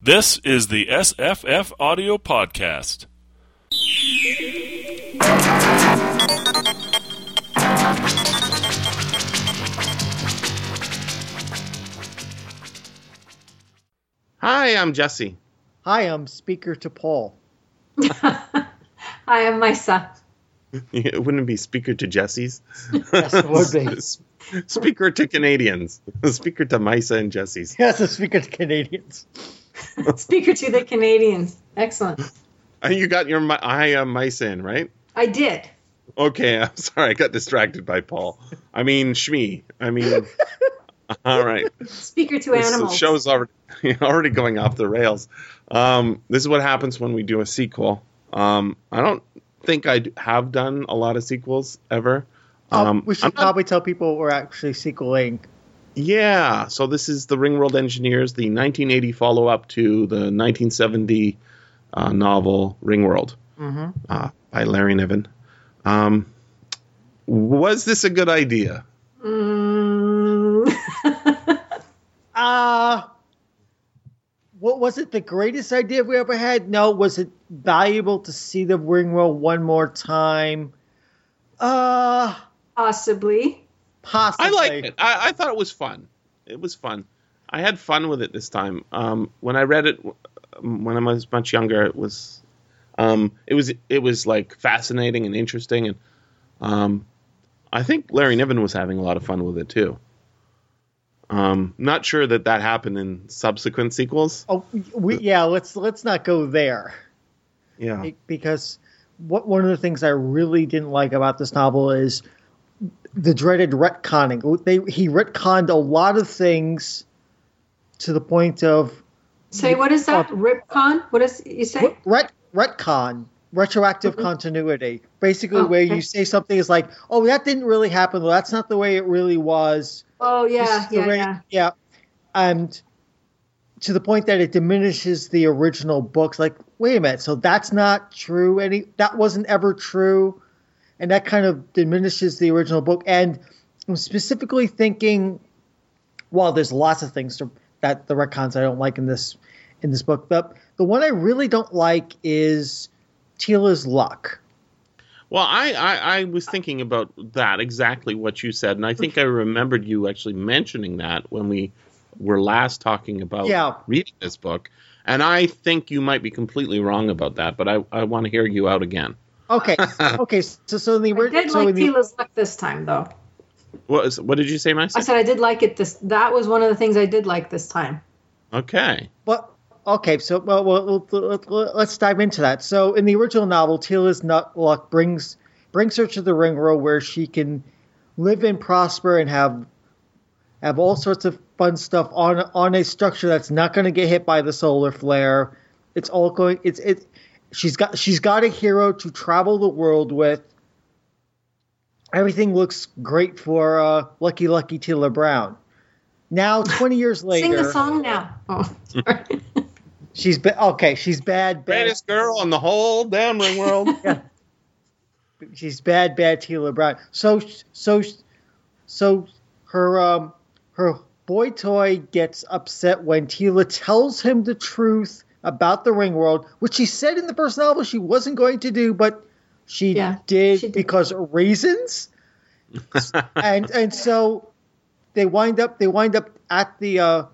This is the SFF Audio Podcast. Hi, I'm Jesse. Hi, I'm speaker to Paul. Hi, I'm Maissa. It wouldn't be speaker to Jesse's. Yes, it would be. speaker to Canadians. Speaker to Maissa and Jesse's. Yes, a speaker to Canadians. Speaker to the Canadians. Excellent. You got your Mi- I am Maissa in, right? I did. Okay, I'm sorry, I got distracted by Paul. I mean Chmee. I mean, all right. Speaker to This animals. show's already already going off the rails. Um, this is what happens when we do a sequel. Um, I don't think I have done a lot of sequels ever. Um, we should I'm not- probably tell people we're actually sequeling. Yeah, so this is the Ringworld Engineers, the 1980 follow up to the 1970 uh, novel Ringworld Mm-hmm. uh, by Larry Niven. Um, was this a good idea? Mm. Uh, what was it the greatest idea we ever had? No. Was it valuable to see the Ringworld one more time? Uh, Possibly. Possibly. I liked it. I, I thought it was fun. It was fun. I had fun with it this time. Um, when I read it when I was much younger, it was um, it was it was like fascinating and interesting, and um, I think Larry Niven was having a lot of fun with it too. Um, not sure that that happened in subsequent sequels. Oh, we, yeah. Let's let's not go there. Yeah, because what one of the things I really didn't like about this novel is the dreaded retconning. They he retconned a lot of things to the point of Say, what is that? Ripcon? What is you say? ret, retcon, retroactive Mhm. continuity. Basically, Oh, where okay. you say something is like, "Oh, that didn't really happen. Well, that's not the way it really was." Oh, yeah, yeah, way- yeah. yeah, and to the point that it diminishes the original books. Like, wait a minute, so that's not true. Any that wasn't ever true, and that kind of diminishes the original book. And I'm specifically thinking, well, there's lots of things to, that the retcons I don't like in this in this book, but the one I really don't like is Teela's luck. Well, I, I, I was thinking about that exactly what you said, and I think I remembered you actually mentioning that when we were last talking about Yeah. reading this book. And I think you might be completely wrong about that, but I, I want to hear you out again. Okay, okay, so so in the I did so like in the, Teela's luck this time, though. What, is, what did you say, I said I did like it this. That was one of the things I did like this time. Okay. Well, okay, so well, well, let- let- let's dive into that. So, in the original novel, Teela's nut luck brings brings her to the ring world where she can live and prosper and have have all sorts of fun stuff on on a structure that's not going to get hit by the solar flare. It's all going. It's it. She's got she's got a hero to travel the world with. Everything looks great for uh, Lucky Lucky Teela Brown. Now, twenty years later, Sing the song now. Oh, sorry. She's ba- okay. She's bad, bad. Greatest girl in the whole damn ring world. She's bad, bad Teela Brown. So, so, so her um her boy toy gets upset when Teela tells him the truth about the ring world, which she said in the first novel she wasn't going to do, but she Yeah, did she did. because of reasons. and and so they wind up they wind up at the uh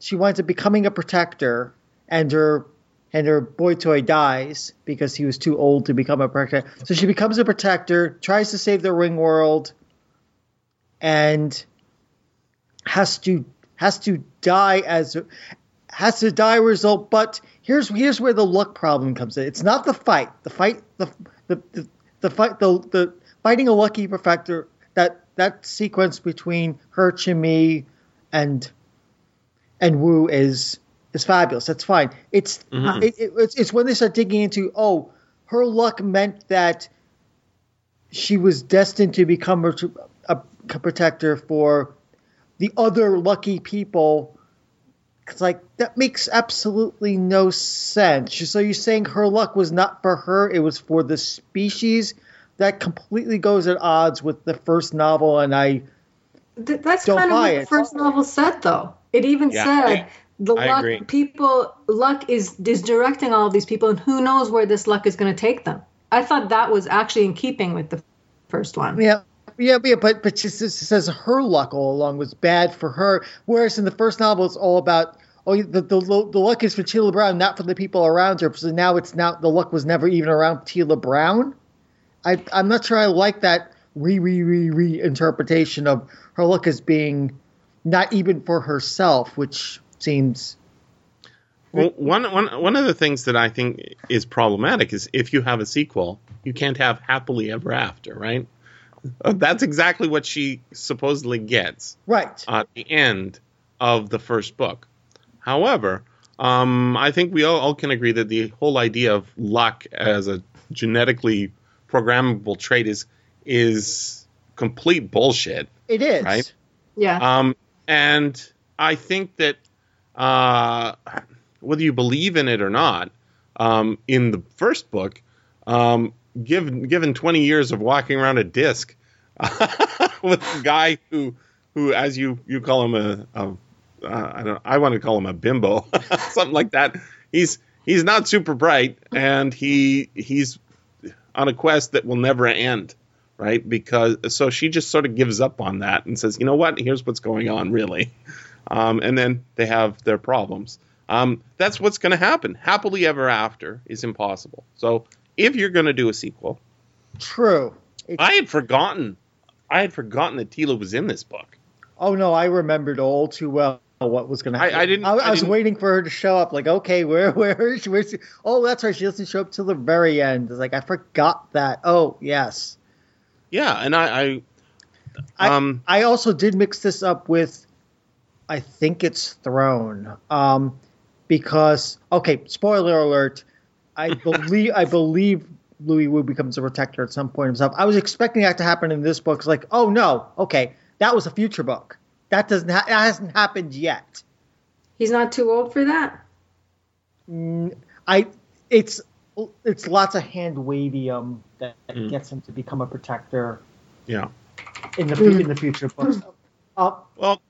she winds up becoming a protector and her and her boy toy dies because he was too old to become a protector. So she becomes a protector, tries to save the ring world, and has to has to die as has to die result. But here's here's where the luck problem comes in. It's not the fight. The fight the the the, the fight the the fighting a lucky protector that that sequence between her Chmee and and Wu is is fabulous. That's fine. It's Mhm. it, it, it's it's when they start digging into oh her luck meant that she was destined to become a, a protector for the other lucky people. It's like that makes absolutely no sense. So you're saying her luck was not for her; it was for the species. That completely goes at odds with the first novel, and I Th- that's Don't kind of what it. the first novel said, though. It even Yeah. said the I luck agree. people luck is is directing all of these people and who knows where this luck is going to take them i thought that was actually in keeping with the first one Yeah, yeah, yeah, but but she she says her luck all along was bad for her, whereas in the first novel it's all about oh the the, the luck is for Teela Brown, not for the people around her. So now it's not the luck was never even around Teela Brown. I I'm not sure I like that re re re re interpretation of her luck as being not even for herself, which seems Well, one, one, one of the things that I think is problematic is if you have a sequel, you can't have happily ever after, right? Uh, That's exactly what she supposedly gets right. at the end of the first book. However, um, I think we all, all can agree that the whole idea of luck as a genetically programmable trait is is complete bullshit. It is Right. yeah Um, and I think that uh, whether you believe in it or not, um, in the first book, um, given given 20 years of walking around a disc with a guy who who, as you you call him a, a uh, I don't I want to call him a bimbo, something like that. He's he's not super bright, and he he's on a quest that will never end right? Because so she just sort of gives up on that and says, you know what? Here's what's going on, really. Um, and then they have their problems. Um, that's what's going to happen. Happily ever after is impossible. So if you're going to do a sequel, true. It's, I had forgotten. I had forgotten that Teela was in this book. Oh no, I remembered all too well what was going to happen. I didn't- I, I was didn't- waiting for her to show up. Like, okay, where, where is she? Where's she? Oh, that's right. She doesn't show up till the very end. It's like I forgot that. Oh, yes. Yeah, and I, I I- um, I also did mix this up with, I think it's Throne, um, because okay, spoiler alert. I believe I believe Louis Wu becomes a protector at some point himself. I was expecting that to happen in this book. It's like, oh no, okay, that was a future book. That doesn't ha- that hasn't happened yet. he's not too old for that I it's it's lots of handwavium that Mm. gets him to become a protector yeah. in the fu- in the future books. Uh, Well,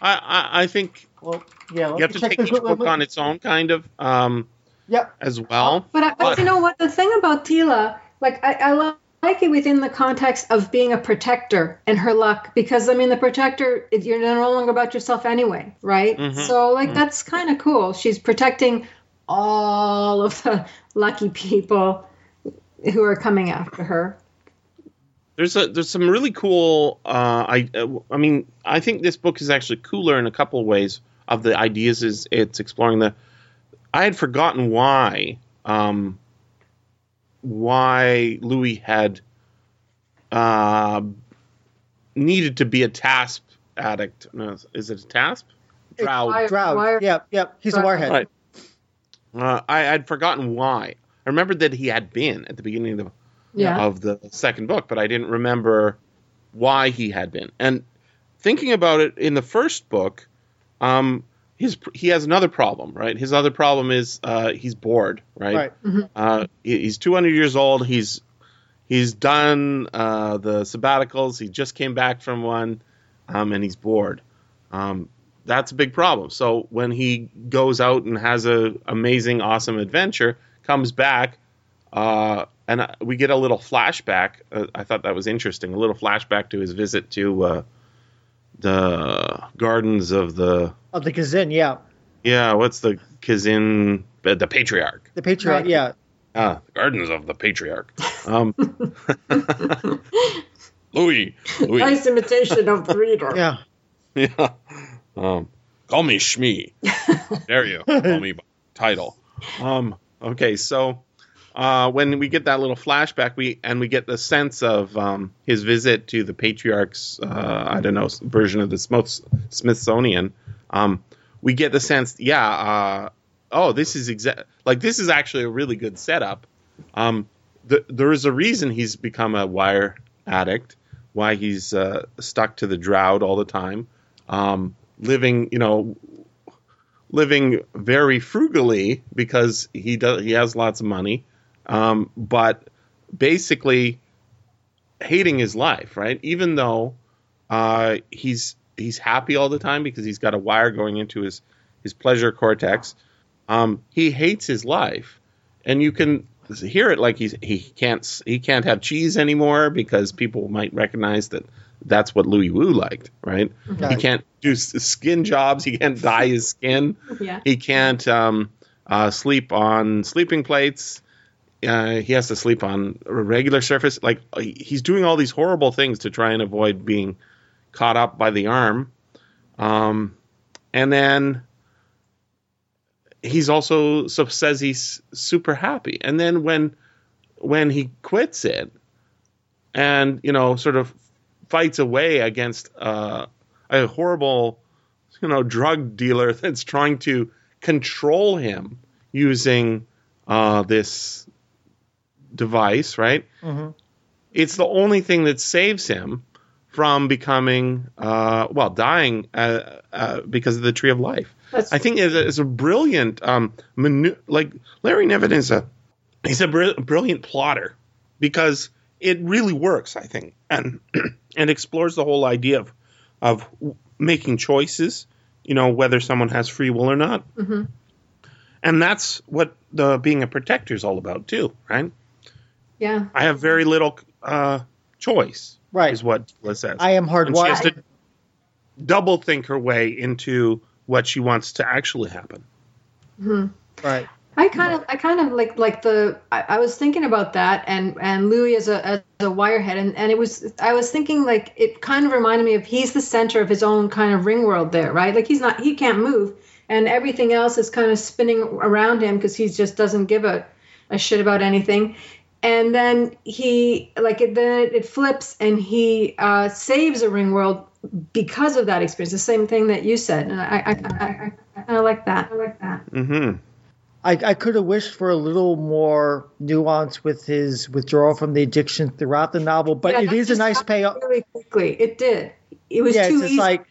I, I, I think well, yeah. you have to take each book let- on its own, kind of, um, Yeah, as well. But, I, but But- you know what? The thing about Teela, like I, I li- like it within the context of being a protector and her luck, because I mean, the protector, you're no longer about yourself anyway, right? Mhm. So like that's kind of cool. She's protecting all of the lucky people who are coming after her. there's a there's some really cool uh, I uh, I mean I think this book is actually cooler in a couple of ways of the ideas is it's exploring the I had forgotten why um, why Louis had uh, needed to be a tasp addict no, is it a tasp Droud. Droud. wire- Yeah, yeah. He's a warhead. Right. Uh, I, I'd forgotten why. I remembered that he had been at the beginning of the Yeah. of the second book, but I didn't remember why he had been. And thinking about it in the first book, um, his he has another problem, right? His other problem is uh, he's bored, right? Right. Uh, he- he's 200 years old. He's he's done uh, the sabbaticals. He just came back from one, um, and he's bored. Um, that's a big problem. So when he goes out and has a amazing, awesome adventure, comes back, uh, and uh, we get a little flashback. Uh, I thought that was interesting. A little flashback to his visit to uh, the gardens of the Of the Kzin, yeah. yeah. What's the Kzin? uh, The patriarch. The patriarch, Right. yeah. Ah, the Gardens of the Patriarch. Um, Louis, Louis, Nice imitation of the reader. Yeah. yeah. Um, call me Chmee. There you call me by title. Um, okay, so uh, when we get that little flashback, we and we get the sense of um, his visit to the Patriarch's, uh, I don't know, version of the Smith- Smithsonian. Um, we get the sense, yeah. Uh, oh, this is exa- like this is actually a really good setup. Um, th- there is a reason he's become a wire addict. Why he's uh, stuck to the droud all the time, um, living, you know, living very frugally because he does he has lots of money, um, but basically hating his life. Right, even though uh, he's he's happy all the time because he's got a wire going into his his pleasure cortex. Um, he hates his life, and you can hear it like he's he can't he can't have cheese anymore because people might recognize that that's what Louis Wu liked, right? He can't do skin jobs. He can't dye his skin. Yeah. He can't um, uh, sleep on sleeping plates. Uh, he has to sleep on a regular surface. Like he's doing all these horrible things to try and avoid being caught up by the ARM. Um, and then he's also so says he's super happy. And then when when he quits it and you know sort of fights away against uh, a horrible you know drug dealer that's trying to control him using uh, this device, right? Mhm. It's the only thing that saves him from becoming, uh, well, dying uh, uh, because of the tree of life. That's- I think it's a, it's a brilliant, um, manu- like Larry Niven is a, he's a br- brilliant plotter because it really works, I think, and and explores the whole idea of of making choices, you know, whether someone has free will or not. Mhm. And that's what the being a protector is all about too, right? Yeah. I have very little uh, choice, Right. Is what Teela says. I am and she has to double think her way into what she wants to actually happen. Right. I kind of, I kind of like, like the. I, I was thinking about that, and and Louis as a as a wirehead, and and it was. I was thinking like it kind of reminded me of he's the center of his own kind of ring world there, right? Like he's not, he can't move, and everything else is kind of spinning around him because he just doesn't give a a shit about anything. And then he like it, then it, it flips, and he uh, saves a ring world because of that experience. The same thing that you said, and I I I, I, I, I like that. I like that. Mm-hmm. I, I could have wished for a little more nuance with his withdrawal from the addiction throughout the novel, but Yeah, it that is a nice payoff. Really quickly, it did. It was yeah, too it's just easy. like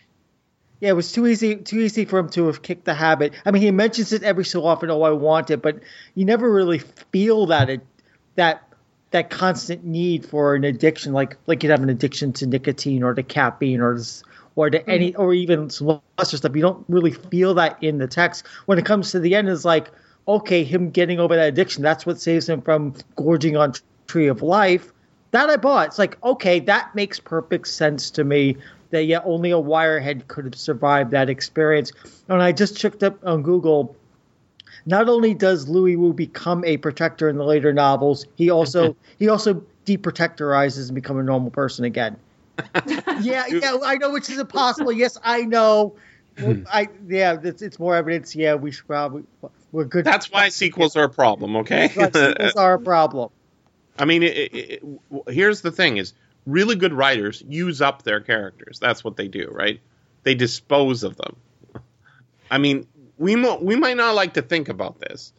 yeah, it was too easy too easy for him to have kicked the habit. I mean, he mentions it every so often. Oh, I want it, but you never really feel that it that that constant need for an addiction, like like you'd have an addiction to nicotine or to caffeine or or to any mm-hmm. or even some lesser stuff. You don't really feel that in the text. When it comes to the end, it's like okay, him getting over that addiction. That's what saves him from gorging on Tree of Life. That I bought. It's like okay, that makes perfect sense to me. That yeah, only a wirehead could have survived that experience. And I just checked up on Google. Not only does Louis Wu become a protector in the later novels, he also he also deprotectorizes and become a normal person again. yeah, yeah, I know, which is impossible. Yes, I know. Hmm. I yeah, it's, it's more evidence. Yeah, we should probably we're good. That's why sequels are a problem, okay? Right, sequels are a problem. I mean, it, it, it, here's the thing: is really good writers use up their characters. That's what they do, right? They dispose of them. I mean, we mo- we might not like to think about this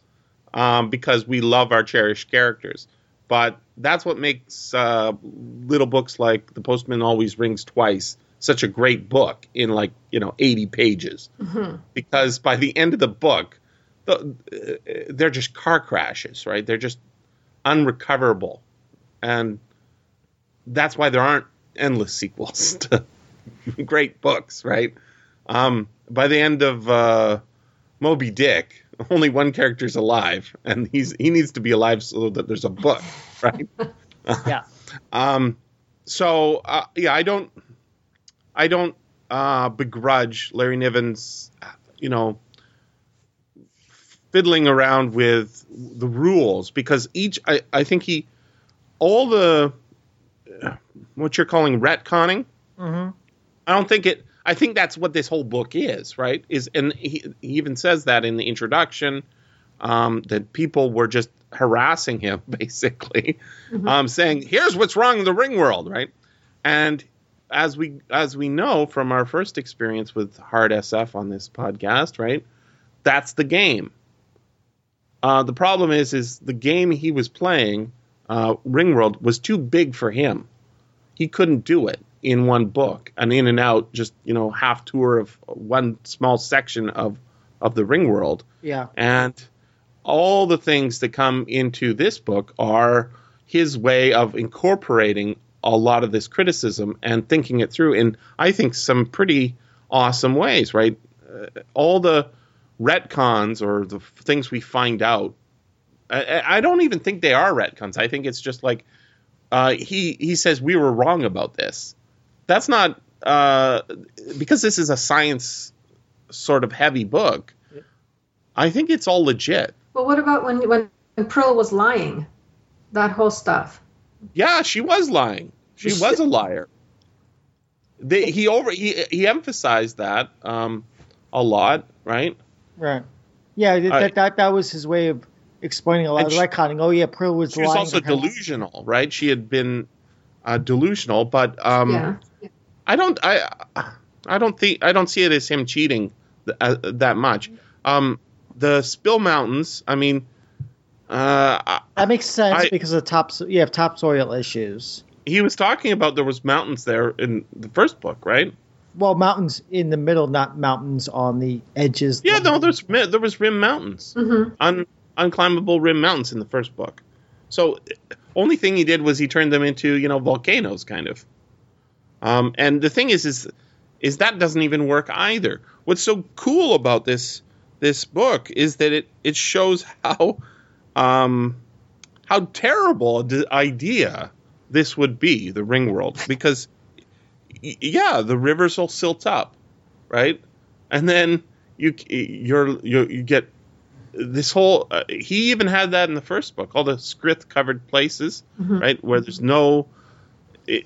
um, because we love our cherished characters, but that's what makes uh, little books like The Postman Always Rings Twice such a great book in like you know 80 pages. Because by the end of the book the, uh, they're just car crashes right? They're just unrecoverable. And that's why there aren't endless sequels to great books right? Um, by the end of uh, moby dick only one character's alive and he's he needs to be alive so that there's a book right Yeah. um, so uh, yeah, I don't, I don't uh, begrudge Larry Niven's, you know, fiddling around with the rules because each, I, I think he, all the, uh, what you're calling retconning. Mhm. I don't think it. I think that's what this whole book is, right? Is and he, he even says that in the introduction um, that people were just harassing him, basically, um, saying, "Here's what's wrong in the ring world," right? And as we as we know from our first experience with hard SF on this podcast, right? That's the game. Uh, the problem is, is the game he was playing, uh, Ringworld, was too big for him. He couldn't do it in one book, an in and out, just you know, half tour of one small section of of the Ring World. Yeah. And all the things that come into this book are his way of incorporating a lot of this criticism and thinking it through in I think some pretty awesome ways. Right, uh, all the retcons or the things we find out. I, I don't even think they are retcons. I think it's just like uh, he he says we were wrong about this. That's not uh, because this is a science sort of heavy book. I think it's all legit. Well, what about when when Pearl was lying? That whole stuff. Yeah, she was lying. She was a liar. They, he over he he emphasized that um, a lot, right? Right. Yeah, that, I- that, that that was his way of explaining a lot of she- retconning. Oh yeah, Pearl was She was lying. also to her- delusional, right? She had been uh, delusional, but um, yeah. I don't I I don't think I don't see it as him cheating th- uh, that much. Um, the Spill Mountains, I mean, uh, That makes sense I- because of top. You have topsoil issues. he was talking about there was mountains there in the first book, right? Well, mountains in the middle, not mountains on the edges. Yeah, no, there's there was rim mountains, hmm un, unclimbable rim mountains in the first book. So, only thing he did was he turned them into you know volcanoes, kind of. Um, and the thing is, is is that doesn't even work either. What's so cool about this this book is that it it shows how um, how terrible an idea this would be, the ring world, because yeah, the rivers will silt up, right, and then you you're you, you get this whole. Uh, he even had that in the first book, all the scrith covered places, Mhm. right, where there's no. It,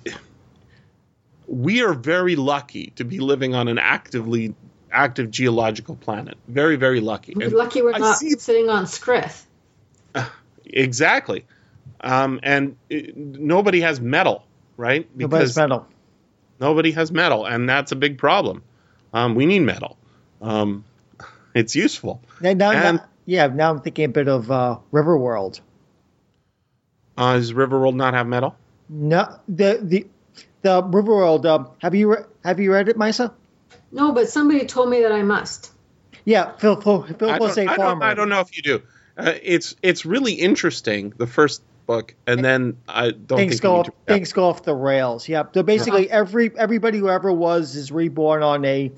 we are very lucky to be living on an actively active geological planet. Very, very lucky. And Lucky we're I not see- sitting on Scrith. exactly. Um, and it, nobody has metal, right? Nobody's metal. nobody has metal, and that's a big problem. Um, we need metal. Um, it's useful. Now, now, And- now- yeah, now I'm thinking a bit of uh, Riverworld. Uh, does Riverworld not have metal? No, the the the Riverworld. Um, have you re- have you read it, Maissa? No, but somebody told me that I must. Yeah, Phil Phil, Phil I will don't, say I, don't. I don't know if you do. Uh, it's it's really interesting. The first book, and then I don't things think go you off, need to- things go off the rails. Yeah. So basically, every everybody who ever was is reborn on a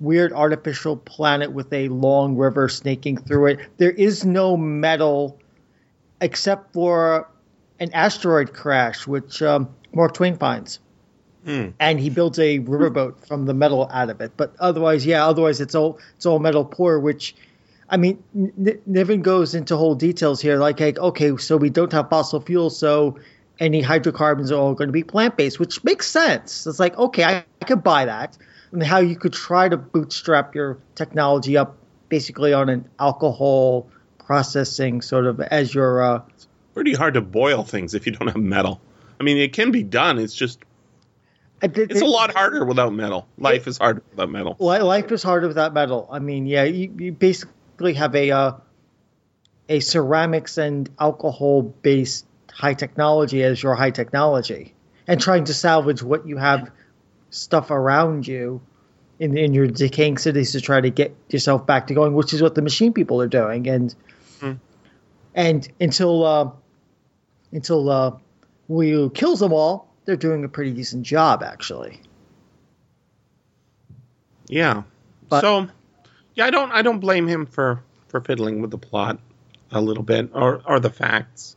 weird artificial planet with a long river snaking through it. There is no metal except for an asteroid crash, which um, Mark Twain finds. Hmm. And he builds a riverboat from the metal out of it. But otherwise, yeah, otherwise it's all it's all metal poor, which I mean, N- Niven goes into whole details here, like, like, okay, so we don't have fossil fuels, so any hydrocarbons are all going to be plant based, which makes sense. It's like, okay, I, I could buy that. And how you could try to bootstrap your technology up basically on an alcohol processing sort of as your. Uh, pretty hard to boil things if you don't have metal. I mean, it can be done. It's just it's a lot harder without metal. Life is hard without metal. Life is harder without metal. I mean, yeah, you, you basically have a uh, a ceramics and alcohol based high technology as your high technology, and trying to salvage what you have stuff around you in in your decaying cities to try to get yourself back to going, which is what the machine people are doing, and Hmm. and until uh, until uh, Wu kills them all, they're doing a pretty decent job actually. Yeah. But- so, yeah, I don't I don't blame him for for fiddling with the plot a little bit or or the facts.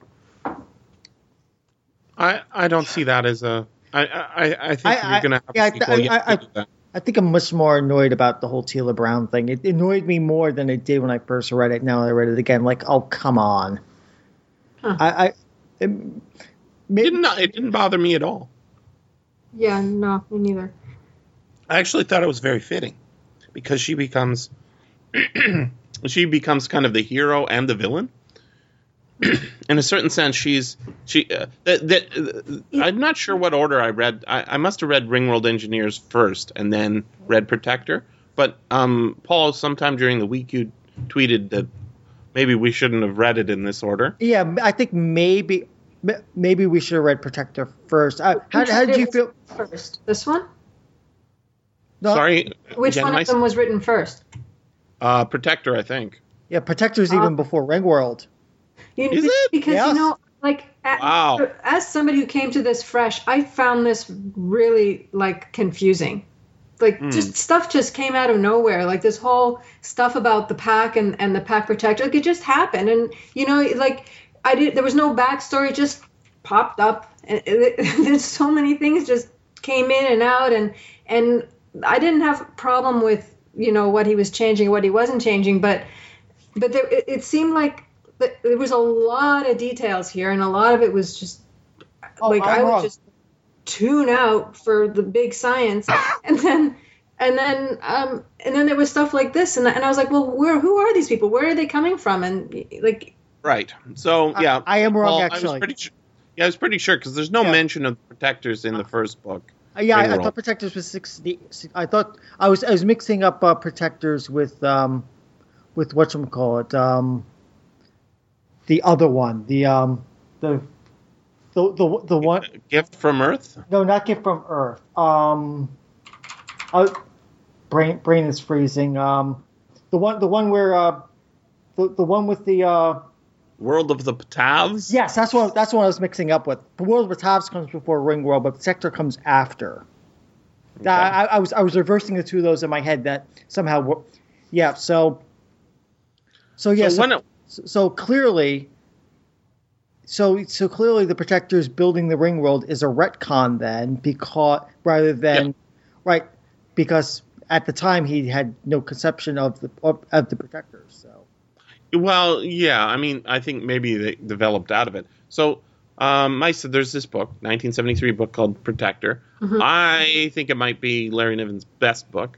I I don't see that as a I I I think I- you're I- gonna have yeah, I- a sequel. I- you have to I- do that. I think I'm much more annoyed about the whole Teela Brown thing. It annoyed me more than it did when I first read it. Now I read it again, like, oh come on. Huh. I, I it, It didn't it didn't bother me at all. Yeah, no, me neither. I actually thought it was very fitting because she becomes she becomes kind of the hero and the villain. In a certain sense, she's she. Uh, that, that, uh, I'm not sure what order I read. I, I must have read Ringworld Engineers first and then read Protector. But um, Paul, sometime during the week, you tweeted that maybe we shouldn't have read it in this order. yeah, I think maybe m- maybe we should have read Protector first. Uh, how, how did you feel? First, this one. No, Sorry, Which again, one my- of them was written first? uh, Protector, I think. Yeah, Protector's Uh, even before Ringworld. You, Is it? Because Yes. you know, like a- Wow. as somebody who came to this fresh, I found this really like confusing. Like Hmm. just stuff just came out of nowhere. Like this whole stuff about the pack and, and the pack protector, like it just happened. And you know, like I did there was no backstory, just popped up. And it, there's so many things just came in and out and and I didn't have a problem with, you know, what he was changing, what he wasn't changing, but but there, it, it seemed like there was a lot of details here, and a lot of it was just Oh, like I'm I would wrong. just tune out for the big science, and then and then um and then there was stuff like this, and, and I was like, well, where who are these people? Where are they coming from? And like, Right. So yeah, I am wrong, I actually. was pretty sure. Yeah, I was pretty sure because there's no Yeah. mention of protectors in the first book. Uh, yeah, I, I thought protectors was sixty. I thought I was I was mixing up uh, protectors with um with what call it um the other one the um the the the, the one Gift from Earth. no not gift from Earth um uh, brain brain is freezing um the one the one where uh the the one with the uh World of the Ptavvs. yes that's what that's what I was mixing up with the world of Ptavvs comes before Ring World but Sector comes after. That- I, I was I was reversing the two of those in my head that somehow yeah so so yeah So so, it- so clearly so so clearly the protectors building the ring world is a retcon then because rather than Yeah. right because at the time he had no conception of the of, of the protectors so Well, yeah. I mean, I think maybe they developed out of it. So, um, I said there's this book, 1973 book called Protector. I think it might be Larry Niven's best book.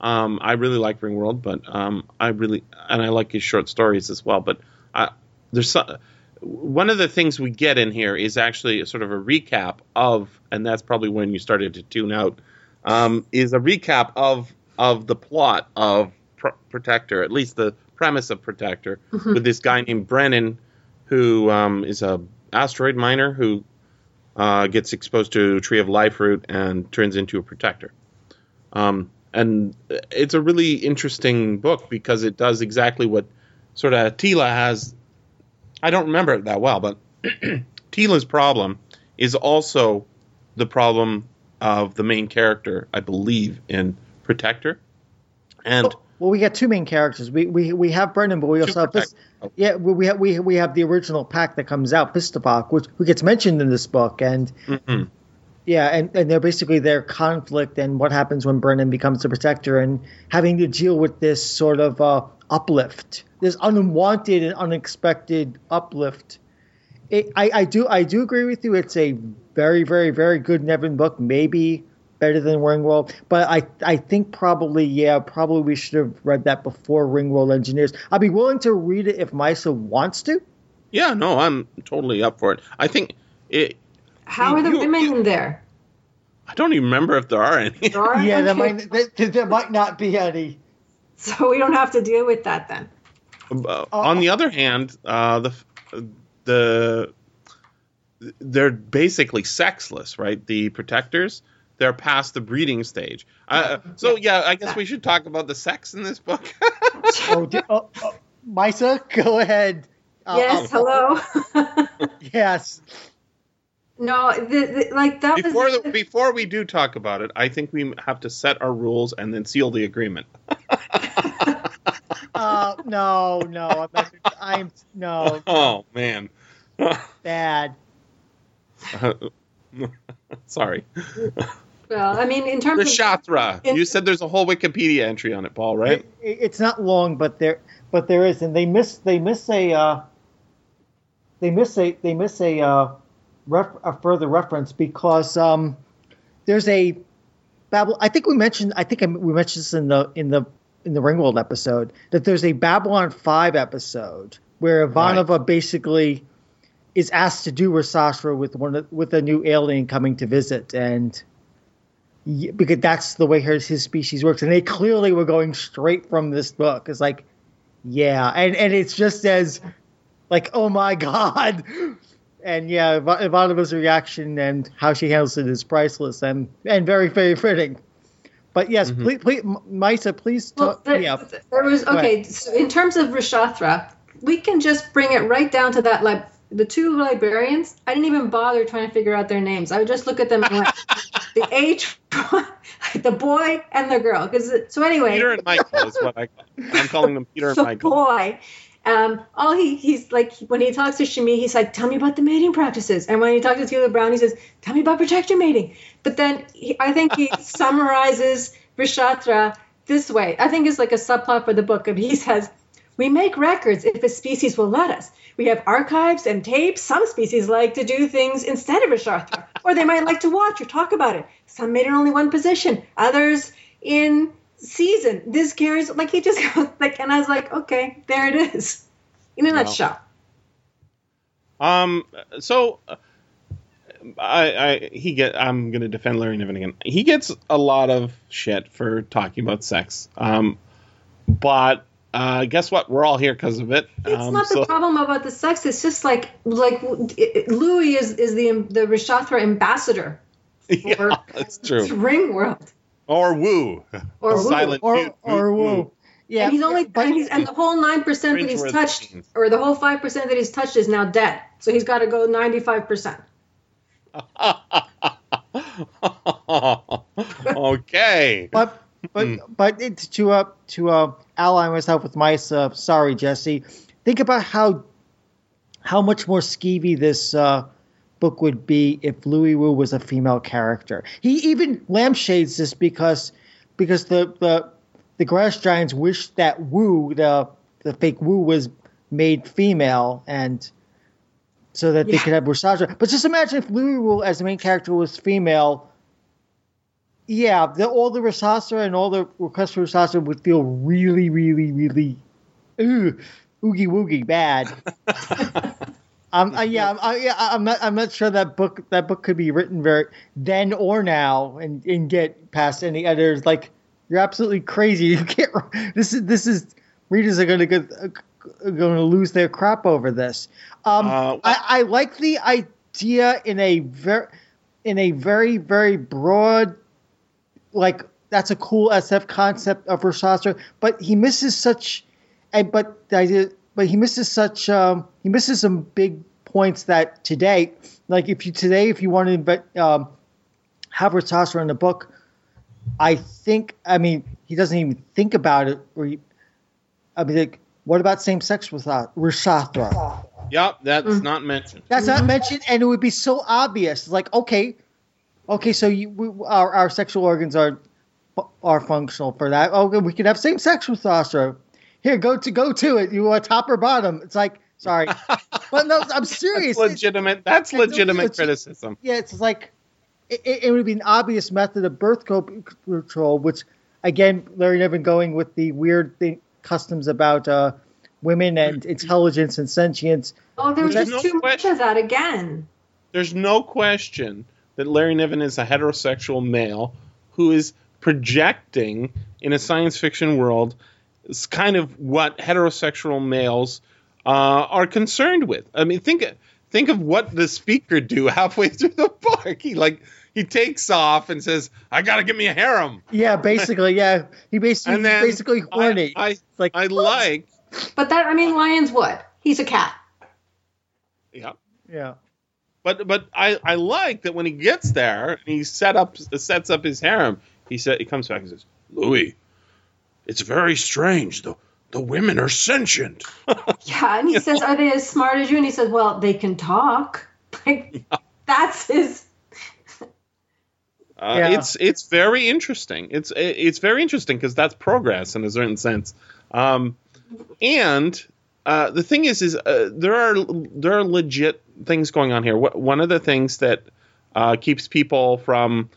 Um, I really like Ringworld, but um, I really and I like his short stories as well. But I, there's some, one of the things we get in here is actually sort of a recap of, and that's probably when you started to tune out. Um, is a recap of of the plot of Pro- Protector, at least the premise of Protector, with this guy named Brennan, who um, is a asteroid miner who uh, gets exposed to Tree of Life root and turns into a Protector. Um, and it's a really interesting book because it does exactly what sort of Teela has. I don't remember it that well, but Teela's problem is also the problem of the main character, I believe, in Protector. And well we got two main characters we we, we have Brennan but we also have this Protector. yeah we we have, we we have the original pack that comes out Phssthpok which who gets mentioned in this book and Mhm. Yeah, and, and they're basically their conflict and what happens when Brennan becomes the protector and having to deal with this sort of uh, uplift, this unwanted and unexpected uplift. It, I, I do I do agree with you. It's a very very very good Niven book, maybe better than Ringworld, but I I think probably yeah probably we should have read that before Ringworld Engineers. I'd be willing to read it if Maissa wants to. yeah, no, I'm totally up for it. I think it. how are the You- women you- in there? I don't even remember if there are any. There are? Yeah, there might there, there might not be any. So we don't have to deal with that then. Uh, on the other hand, uh, the the they're basically sexless, right? The protectors they're past the breeding stage. Uh, so yeah, I guess we should talk about the sex in this book. oh, di- oh, oh, Maissa, go ahead. I'll- yes, I'll- hello. Yes. no, the, the, like that before was the, before we do talk about it, I think we have to set our rules and then seal the agreement. Uh, no, no, I'm, not, I'm no Oh man, bad. sorry. Well. I mean, in terms The of Shatra. You said there's a whole Wikipedia entry on it, Paul, right? It, it's not long, but there, but there is, and they miss, they miss a, uh, they miss a, they miss a, uh, ref, a further reference because um, there's a Babylon. I think we mentioned, I think we mentioned this in the in the in the Ringworld episode that there's a Babylon Five episode where Ivanova basically is asked to do Rishathra with one of- with a new alien coming to visit and. Yeah, because that's the way his, his species works, and they clearly were going straight from this book. It's like, yeah, and and it's just as like, oh my god, and yeah, Iva- Ivanova's reaction and how she handles it is priceless and and very very fitting. But yes, mm-hmm. please, please, Maissa, please well, there, yeah, there was okay. So in terms of Rishathra, we can just bring it right down to that like the two librarians, I didn't even bother trying to figure out their names. I would just look at them and went, the age, the boy and the girl. Because so anyway, Peter and Michael is what I I'm calling them Peter and the Michael. boy. Um, all he he's like when he talks to Chmee, he's like, "Tell me about the mating practices." And when he talks to Teela Brown, he says, "Tell me about protection mating." But then he, I think he summarizes Rishathra this way. I think it's like a subplot for the book. And he says, "We make records if a species will let us. We have archives and tapes. Some species like to do things instead of a Rishathra, or they might like to watch or talk about it. Some mate in only one position, others in." season this carries like he just goes like and i was like okay there it is in a Wow. nutshell Um. So, uh, I, I he get. I'm gonna defend Larry Niven again. He gets a lot of shit for talking about sex. Um, but uh, guess what? We're all here because of it. it's um, not so- the problem about the sex it's just like like it- louis is is the the rishathra ambassador yeah, for that's true. ring world Or woo. or Or Wu. silent or Woo, or woo, woo. woo. Yeah, and he's only but and, he's, and the whole nine percent that he's touched scenes. or the whole five percent that he's touched is now dead so he's got to go 95 percent okay. but but but it's to uh to uh ally myself with my uh, sorry Jesse. Think about how how much more skeevy this uh, book would be if Louis Wu was a female character. He even lampshades this because because the the the grass giants wish that Wu the the fake Wu was made female and so that they could have Rishathra. But just imagine if Louis Wu as the main character was female. Yeah, the, all the Rishathra and all the requests for Rishathra would feel really, really, really, ooh, oogie woogie bad. um, uh, yeah, I'm, I, yeah, I'm not. I'm not sure that book that book could be written very then or now and, and get past any editors. Like you're absolutely crazy. You can't. This is this is readers are going to get going to lose their crap over this. Um, Uh, I, I like the idea in a very in a very very broad like that's a cool SF concept of Rishathra, but he misses such and but the idea but he misses such um, he misses some big points that today like if you today if you want to inve- um, have Rishathra in the book I think I mean he doesn't even think about it or he, I mean like what about same sex with Rishathra? Yep, that's not mentioned. That's not mentioned, and it would be so obvious. Like, okay, okay, so you, we, our our sexual organs are are functional for that. Okay, we can have same sex with Astra. Here, go to go to it. You want top or bottom? It's like, sorry, but no, I'm serious. That's legitimate. That's it's- legitimate it's- criticism. yeah, it's like it, it it would be an obvious method of birth control, which again, Larry Niven going with the weird thing, customs about uh, women and intelligence and sentience. oh There's just no too much of that again There's no question that Larry Niven is a heterosexual male who is projecting in a science fiction world is kind of what heterosexual males uh, are concerned with. I mean, think think of what the speaker do halfway through the book. He like he takes off and says, "I got to get me a harem." Yeah, basically, yeah. He basically And then basically horny. I, I, It's like I like, but that i mean lions would he's a cat yeah. yeah. But but I, I like that when he gets there and he set up sets up his harem, he said he comes back and says, Louis, it's very strange. The the women are sentient. yeah and he says are they as smart as you and he says well they can talk like that's his Uh, Yeah. It's it's very interesting. It's it's very interesting because that's progress in a certain sense. Um, and uh, the thing is, is uh, there are there are legit things going on here. One of the things that uh, keeps people from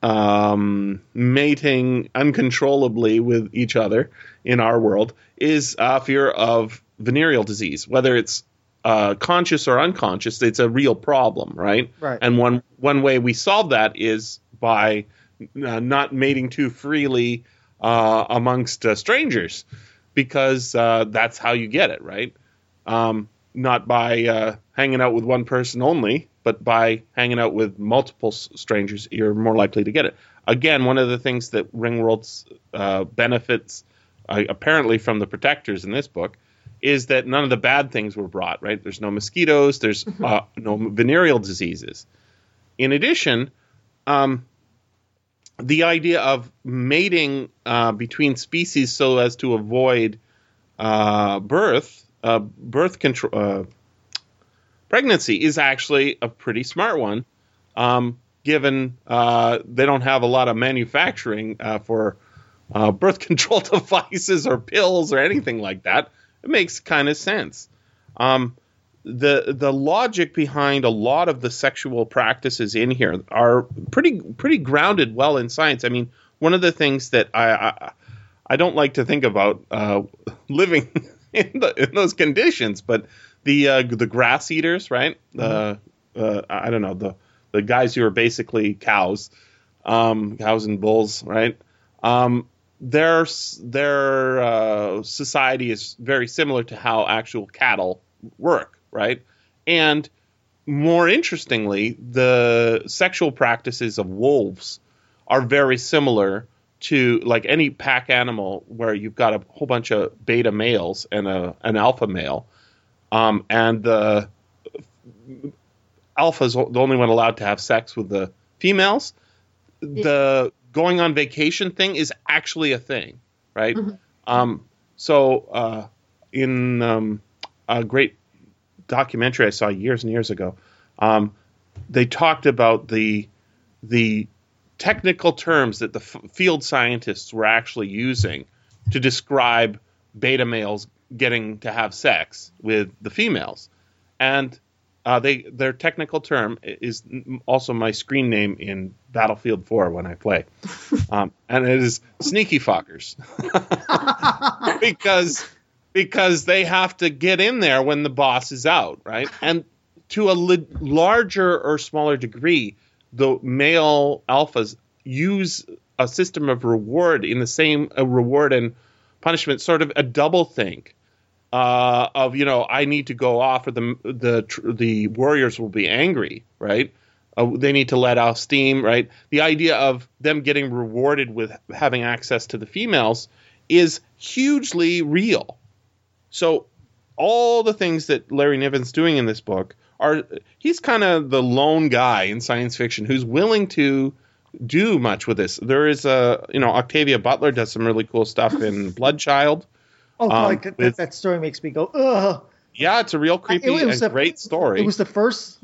um, mating uncontrollably with each other in our world is uh, fear of venereal disease, whether it's uh, conscious or unconscious. It's a real problem, right? Right. And one one way we solve that is by uh, not mating too freely uh, amongst uh, strangers, because uh, that's how you get it, right? Um, not by uh, hanging out with one person only, but by hanging out with multiple strangers, you're more likely to get it. Again, one of the things that Ringworld's uh, benefits uh, apparently from the protectors in this book is that none of the bad things were brought. Right? There's no mosquitoes. There's uh, no venereal diseases. In addition, um, the idea of mating uh, between species so as to avoid uh, birth, uh, birth control, uh, pregnancy is actually a pretty smart one, um, given uh, they don't have a lot of manufacturing uh, for birth control devices or pills or anything like that. It makes kind of sense. Um, the the logic behind a lot of the sexual practices in here are pretty pretty grounded well in science. I mean, one of the things that I I, I don't like to think about uh, living in, the, in those conditions, but the uh, the grass eaters, right? Mm-hmm. Uh, I don't know the the guys who are basically cows, um, cows and bulls, right? Um, their their uh, society is very similar to how actual cattle work right? And more interestingly, the sexual practices of wolves are very similar to like any pack animal where you've got a whole bunch of beta males and a, an alpha male. Um, and the alpha is the only one allowed to have sex with the females. The going on vacation thing is actually a thing, right? Mm-hmm. Um, so uh, in um, a great documentary I saw years and years ago. Um, they talked about the the technical terms that the f- field scientists were actually using to describe beta males getting to have sex with the females, and uh, they their technical term is also my screen name in Battlefield 4 when I play, um, and it is sneaky fuckers because because they have to get in there when the boss is out, right? And to a li- larger or smaller degree, the male alphas use a system of reward in the same uh, reward and punishment, sort of a double think uh, of you know I need to go off or the the the warriors will be angry, right? Uh, they need to let off steam, right? The idea of them getting rewarded with having access to the females is hugely real so all the things that Larry Niven's doing in this book are he's kind of the lone guy in science fiction who's willing to do much with this. There is a you know Octavia Butler does some really cool stuff in Bloodchild. Oh, um, God, that, that, story makes me go ugh. Yeah, it's a real creepy it, it and great story. It was the first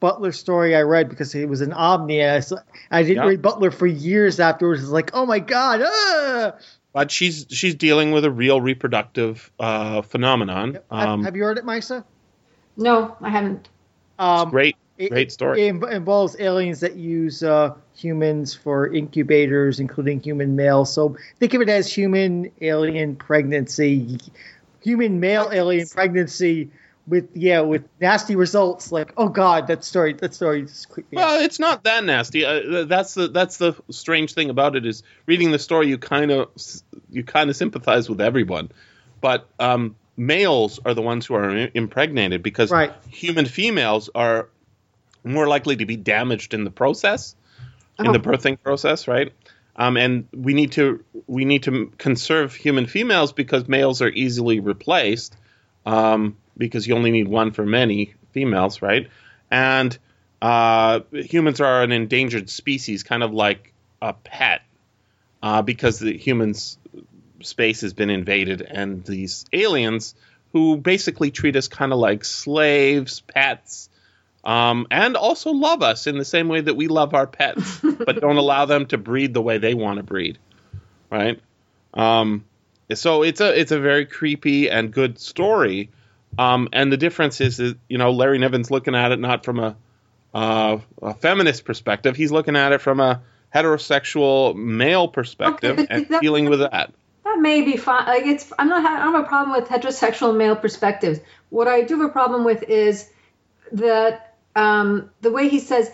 Butler story I read because it was an Omni. I, I didn't yep. read Butler for years afterwards. It's like, oh my god, ah! But she's she's dealing with a real reproductive uh, phenomenon. Um, have, have, you heard it, Maissa? No, I haven't. Um, great, great it, story. It, involves aliens that use uh, humans for incubators, including human males. So think of it as human alien pregnancy, human male alien pregnancy with yeah with nasty results like oh god that story that story is creepy well it's not that nasty. Uh, that's the that's the strange thing about it is reading the story you kind of you kind of sympathize with everyone. But um, males are the ones who are impregnated because right. human females are more likely to be damaged in the process oh. in the birthing process right? Um, and we need to we need to conserve human females because males are easily replaced. Um, because you only need one for many females, right? And uh, humans are an endangered species, kind of like a pet, uh, because the humans' space has been invaded, and these aliens who basically treat us kind of like slaves, pets, um, and also love us in the same way that we love our pets, but don't allow them to breed the way they want to breed, right? Um, so it's a it's a very creepy and good story um, and the difference is that you know Larry Niven's looking at it not from a, uh, a feminist perspective. He's looking at it from a heterosexual male perspective okay, and that, dealing with that. That may be fine. Like it's, I'm not. I don't have a problem with heterosexual male perspectives. What I do have a problem with is that um, the way he says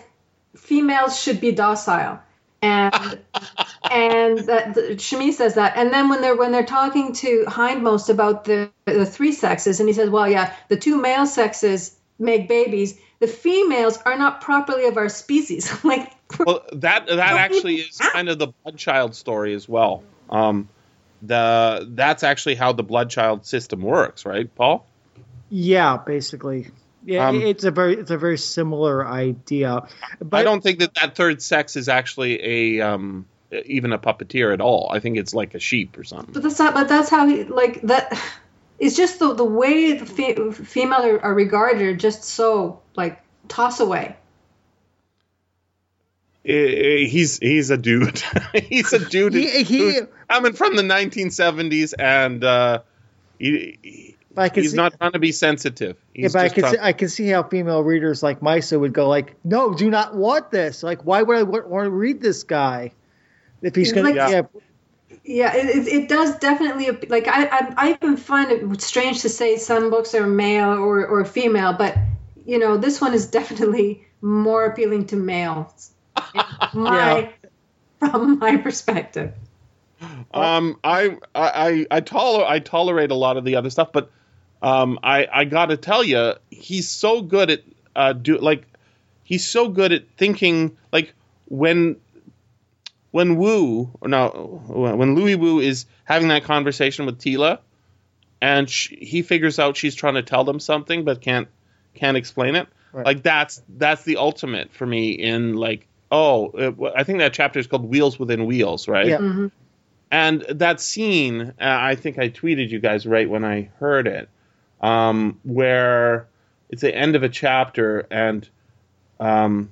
females should be docile and and that Chmee says that. And then when they're when they're talking to Hindmost about the the three sexes, and he says, well, yeah, the two male sexes make babies. The females are not properly of our species. like, well, that that actually is kind of the blood child story as well. Um, the that's actually how the Bloodchild system works, right, Paul? Yeah, basically. Yeah, Um, it's a very it's a very similar idea. But I don't think that that third sex is actually a um, even a puppeteer at all. I think it's like a sheep or something. But that's not, but that's how he like that. It's just the the way the fe- female are, are regarded are just so like toss away. Eh, eh, He's he's a dude. he's a dude He- he- who's coming from the 1970s, and uh, he, he- I can he's see- not trying to be sensitive. Yeah, He's but I can trying- see, I can see how female readers like Maissa would go like, "No, do not want this. Like, why would I want, want to read this guy if he's gonna?" Like- yeah, Yeah, it, it, it does definitely like I, I I even find it strange to say some books are male or or female, but you know this one is definitely more appealing to males. in my from my perspective. Um, I I I toler I tolerate a lot of the other stuff, but um, I I got to tell you, he's so good at uh do like he's so good at thinking like when when Wu or no when Louis Wu is having that conversation with Teela, and sh he figures out she's trying to tell them something but can't can't explain it. Right. Like that's that's the ultimate for me in like oh it, I think that chapter is called Wheels Within Wheels, right? Yeah. Mhm. And that scene, uh, I think I tweeted you guys right when I heard it, um, where it's the end of a chapter and um,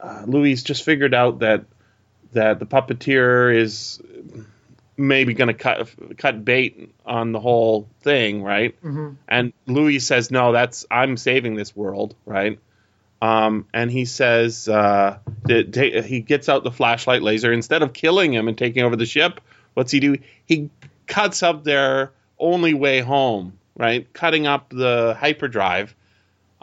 uh, Louis just figured out that that the puppeteer is maybe going to cut cut bait on the whole thing, right? Mhm. And Louis says, "No, that's I'm saving this world, right?" Um, and he says uh, that he gets out the flashlight laser instead of killing him and taking over the ship. What's he do? He cuts up their only way home, right? Cutting up the hyperdrive.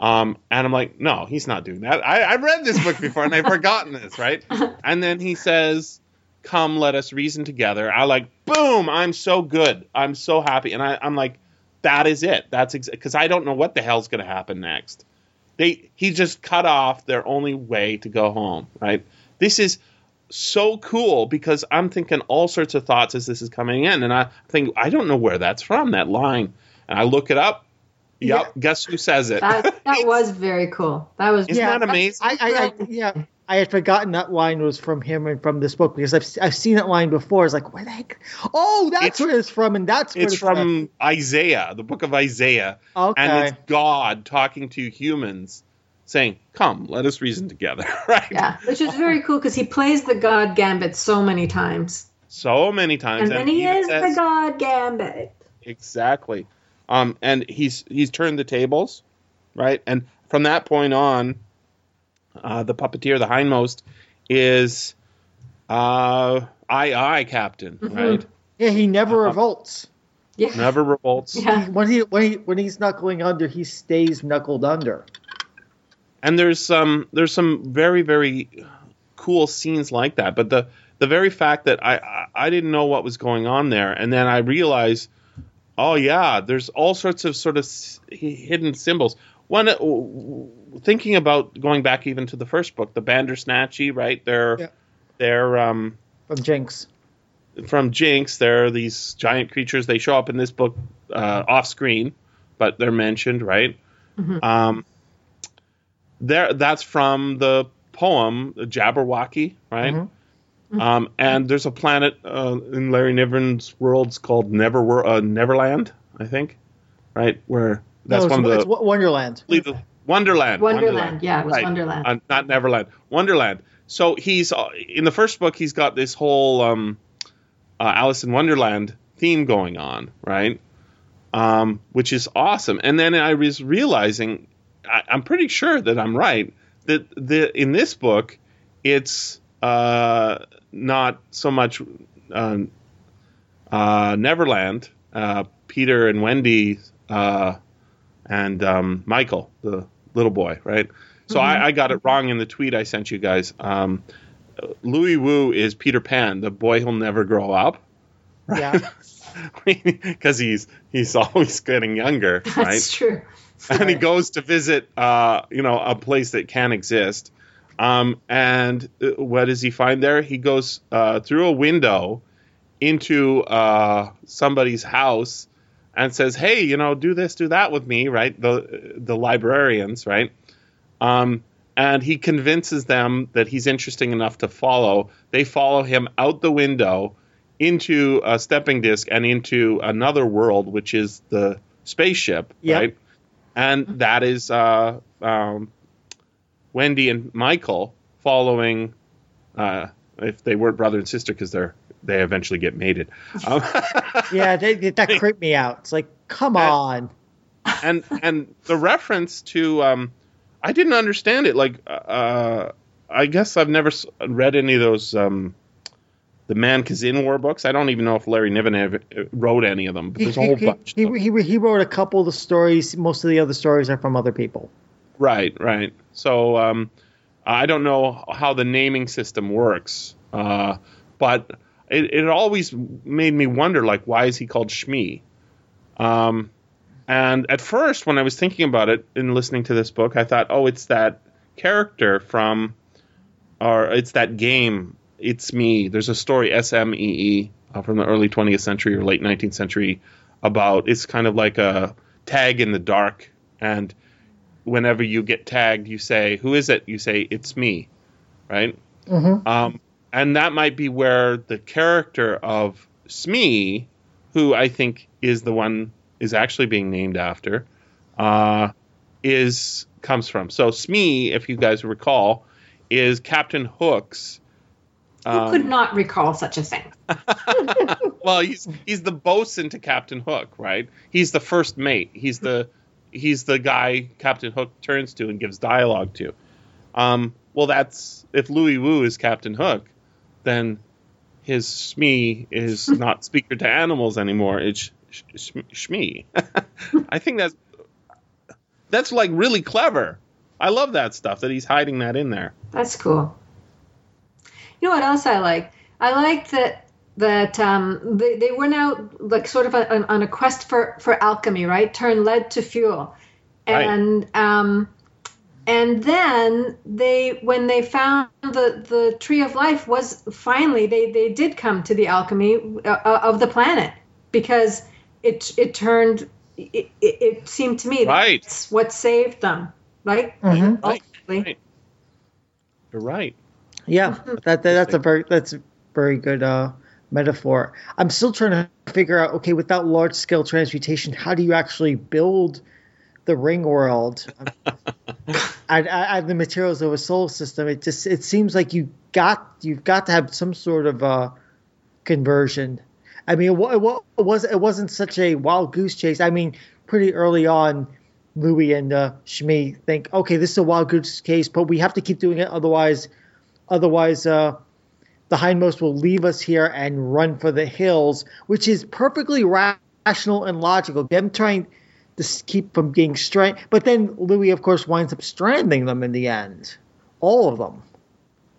Um, and I'm like, no, he's not doing that. I, I read this book before and I've forgotten this, right? And then he says, "Come, let us reason together." I like, boom! I'm so good. I'm so happy, and I, I'm like, that is it. That's because I don't know what the hell's going to happen next. They he just cut off their only way to go home, right? This is so cool because I'm thinking all sorts of thoughts as this is coming in, and I think I don't know where that's from that line, and I look it up. Yep, Yeah. guess who says it? That that was very cool. That was Isn't Yeah, that amazing? I, I, I, yeah, I had forgotten that line was from him and from this book because I've I've seen that line before. It's like, where the heck? Oh, that's It's- where it's from, and that's where it's from Isaiah, the book of Isaiah, Okay. and it's God talking to humans, saying, "Come, let us reason together." right? yeah, which is very cool because he plays the God Gambit so many times, So many times, and then he even is says- the God Gambit. Exactly. Um, and he's he's turned the tables, right? And from that point on, uh, the puppeteer, the hindmost, is uh, I I captain, Mm-hmm. right? yeah, he never revolts. Yeah, Never revolts. yeah. When he when he when he's knuckling under, he stays knuckled under. And there's some there's some very very cool scenes like that. But the the very fact that I I, I didn't know what was going on there, and then I realized, oh yeah, there's all sorts of sort of s- hidden symbols. One uh, thinking about going back even to the first book, the Bandersnatchi, right? They're Yeah. they're um, From Jinx. from Jinx. there are these giant creatures. They show up in this book uh, off screen, but they're mentioned, right? Um, there, that's from the poem Jabberwocky, right? Mhm. Um, and there's a planet uh, in Larry Niven's worlds called Never uh, Neverland, I think, right? Where that's no, one of the Wo- Wonderland. believe the Wonderland. Wonderland. Yeah, it was Right. Wonderland. Uh, not Neverland. Wonderland. So he's uh, in the first book. He's got this whole um, uh, Alice in Wonderland theme going on, right? Um, which is awesome. And then I was realizing, I, I'm pretty sure that I'm right that the in this book, it's uh, not so much uh, uh, Neverland. Uh, Peter and Wendy uh, and um, Michael, the little boy, right? So I, I got it wrong in the tweet I sent you guys. Um, Louis Wu is Peter Pan, the boy who'll never grow up, Yeah. because he's he's always getting younger, That's right? true. and he goes to visit, uh, you know, a place that can exist. Um, and uh, what does he find there? He goes uh, through a window into uh, somebody's house and says, "Hey, you know, do this, do that with me," right? The the librarians, right? Um, and he convinces them that he's interesting enough to follow. They follow him out the window into a stepping disc and into another world, which is the spaceship, Yep. right? And that is uh, um, Wendy and Michael following. Uh, if they weren't brother and sister, because they're they eventually get mated. Um, Yeah, they, that creeped me out. It's like, come And- on. and and the reference to um, I didn't understand it. Like, uh, I guess I've never read any of those um, the Man Kzin War books. I don't even know if Larry Niven ever- wrote any of them. But He, there's a whole he, bunch. he, he, he wrote a couple of the stories. Most of the other stories are from other people. Right, right. So um, I don't know how the naming system works, uh, but it, it always made me wonder, like, why is he called Chmee? Um, and at first, when I was thinking about it and listening to this book, I thought, oh, it's that character from, or it's that game. It's me. There's a story, S M E E, uh, from the early 20th century or late 19th century, about it's kind of like a tag in the dark, and whenever you get tagged, you say, "Who is it?" You say, "It's me," right? Mhm. Um, and that might be where the character of Smee, who I think is the one is actually being named after, uh, is comes from. So Smee, if you guys recall, is Captain Hook's. Who um, could not recall such a thing? well, he's he's the bosun to Captain Hook, right? He's the first mate. He's the he's the guy Captain Hook turns to and gives dialogue to. Um, well, that's if Louis Wu is Captain Hook, then his Chmee is not speaker to animals anymore. It's sh- sh- Chmee. I think that's that's like really clever. I love that stuff that he's hiding that in there. That's cool. You know what else I like? I like that that um, they, they went out like sort of a, on, on a quest for, for alchemy, right? Turn lead to fuel, Right. and um, and then they when they found the the tree of life was finally they they did come to the alchemy uh, uh, of the planet because it it turned it, it, it seemed to me Right. that's what saved them, right? Mhm. Ultimately. Right. You're right. Yeah, that, that that's a very that's a very good uh, metaphor. I'm still trying to figure out. Okay, without large scale transmutation, how do you actually build the ring world? and, and the materials of a solar system. It just it seems like you got you've got to have some sort of uh, conversion. I mean, it was it wasn't such a wild goose chase. I mean, pretty early on, Louis and uh, Chmee think, okay, this is a wild goose chase, but we have to keep doing it, otherwise, otherwise, uh, the hindmost will leave us here and run for the hills, which is perfectly rational and logical. Them trying to keep from being strand, but then Louis, of course, winds up stranding them in the end, all of them.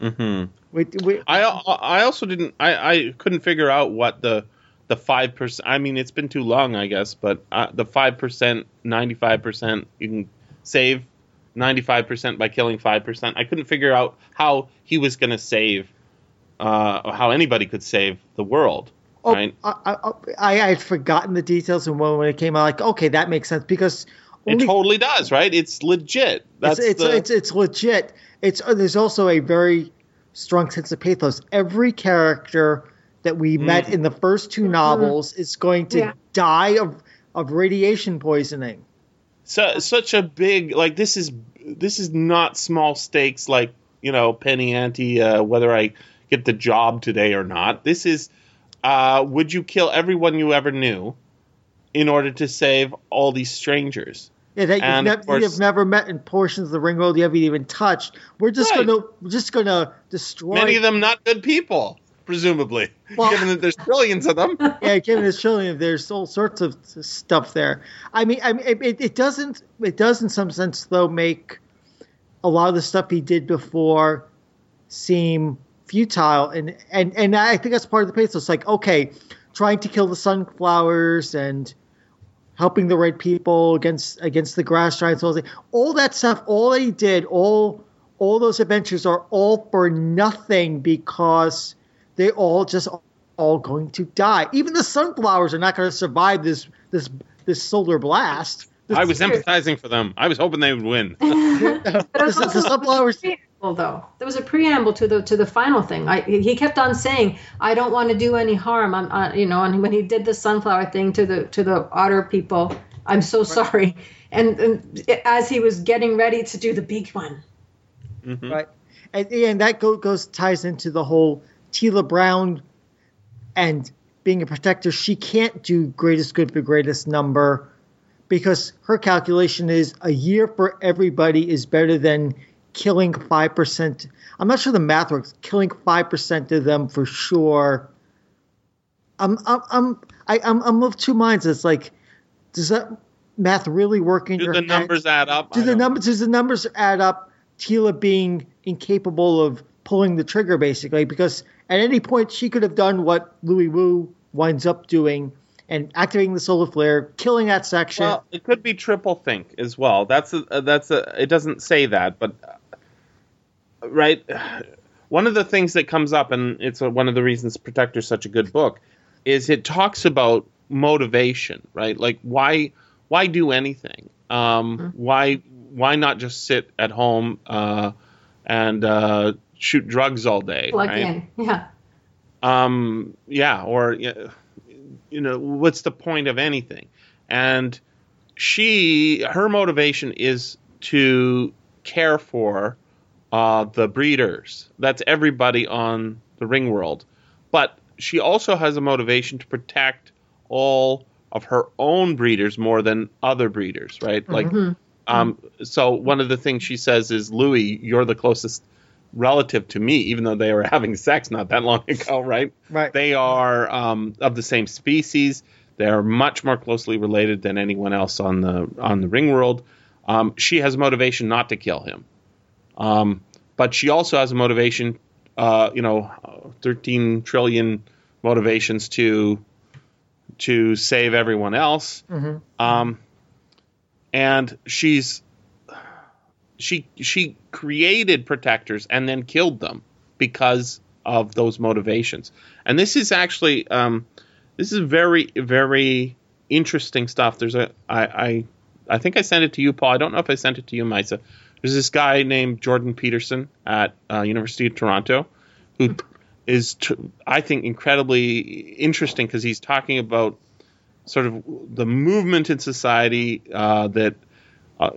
Mm-hmm. We, we, I I also didn't I, I couldn't figure out what the the five percent. I mean, it's been too long, I guess, but uh, the five percent, ninety five percent, you can save ninety five percent by killing five percent. I couldn't figure out how he was going to save, uh, how anybody could save the world. Oh, right? I, I, I I had forgotten the details, and when, when it came out, like, okay, that makes sense because It totally does, right? It's legit. That's it's, it's, the, it's it's legit. It's uh, there's also a very strong sense of pathos. Every character that we met in the first two novels is going to Yeah. die of of radiation poisoning. so, such a big like this is this is not small stakes like you know penny ante uh, whether I get the job today or not. This is uh, would you kill everyone you ever knew in order to save all these strangers? Yeah, that you've, nev- course- you've never met in portions of the ring world you haven't even touched. We're just Right. gonna we're just gonna destroy. Many of them not good people, presumably, Well- given that there's trillions of them. yeah, given this trillion, there's all sorts of stuff there. I mean, I mean, it, it, it doesn't. It does, in some sense, though, make a lot of the stuff he did before seem futile, and and and I think that's part of the pathos. It's like, okay, trying to kill the sunflowers and helping the right people against against the grass giants, all that, all that stuff, all that he did, all all those adventures are all for nothing because they all just all going to die. Even the sunflowers are not going to survive this this this solar blast. I was empathizing for them. I was hoping they would win. the, the, the sunflowers. Preamble, though. There was a preamble to the to the final thing. I, he kept on saying, "I don't want to do any harm." I'm, uh, you know, and when he did the sunflower thing to the to the otter people, I'm so sorry. And, and as he was getting ready to do the big one, Mhm. right? And, and that go, goes ties into the whole Teela Brown and being a protector. She can't do greatest good for greatest number because her calculation is a year for everybody is better than killing five percent. I'm not sure the math works. Killing five percent of them for sure. I'm I'm I'm I, I'm I'm of two minds. It's like, does that math really work in Do your the head? numbers add up? Do I the numbers does the numbers add up? Teela being incapable of pulling the trigger, basically, because at any point she could have done what Louis Wu winds up doing and activating the solar flare, killing that section. Well, it could be triple think as well. That's a, that's a. It doesn't say that, but right. One of the things that comes up, and it's a, one of the reasons Protector's such a good book, is it talks about motivation, right? Like why why do anything? Um, Why why not just sit at home uh, and uh, shoot drugs all day? plug right? in. Yeah. um yeah or you know what's the point of anything and she her motivation is to care for uh the breeders that's everybody on the ring world but she also has a motivation to protect all of her own breeders more than other breeders right like um so one of the things she says is louis you're the closest relative to me even though they were having sex not that long ago right right. they are um, of the same species. They are much more closely related than anyone else on the on the ring world. Um, she has motivation not to kill him, um, but she also has a motivation, uh, you know, thirteen trillion motivations to to save everyone else. Mhm. Um, and she's she she created protectors and then killed them because of those motivations. And this is actually um, this is very very interesting stuff. There's a I, I I think I sent it to you, Paul. I don't know if I sent it to you, Maissa. There's this guy named Jordan Peterson at uh, University of Toronto who is t- I think incredibly interesting because he's talking about sort of the movement in society uh, that uh,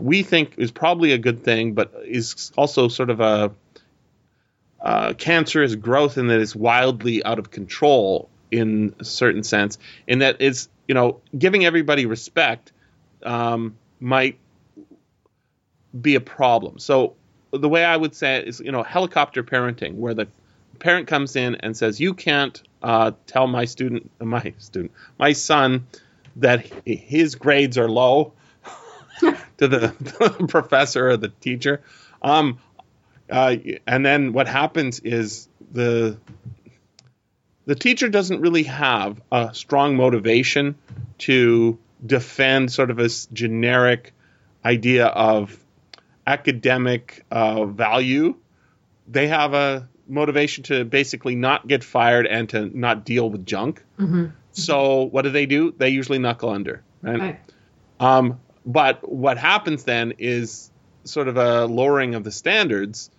we think is probably a good thing, but is also sort of a uh, cancerous growth in that it's wildly out of control in a certain sense, in that it's you know giving everybody respect um, might be a problem. So the way I would say it is you know helicopter parenting, where the parent comes in and says you can't uh, tell my student, my student, my son that his grades are low to the, the professor or the teacher. Um, uh, and then what happens is the the teacher doesn't really have a strong motivation to defend sort of a generic idea of academic uh, value. They have a motivation to basically not get fired and to not deal with junk. So what do they do? They usually knuckle under, right? Right. Um, but what happens then is sort of a lowering of the standards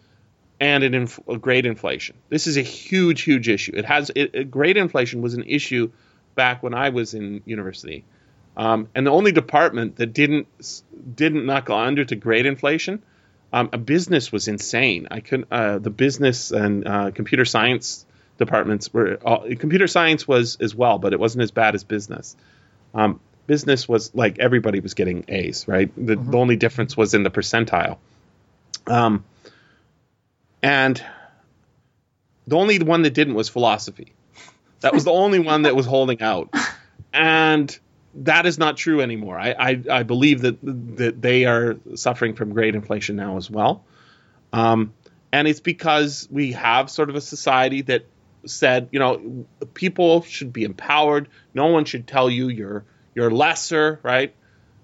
and an inf- a great inflation. This is a huge, huge issue. It has it, grade inflation was an issue back when I was in university, um, and the only department that didn't didn't knuckle under to grade inflation, um, a business was insane. I couldn't. Uh, the business and uh, computer science departments were all, computer science was as well, but it wasn't as bad as business. Um, business was like everybody was getting A's, right? The, the only difference was in the percentile. Um, and the only one that didn't was philosophy. That was the only one that was holding out. And that is not true anymore. I, I, I believe that that they are suffering from great inflation now as well. Um, and it's because we have sort of a society that said, you know, people should be empowered. No one should tell you you're you're lesser, right?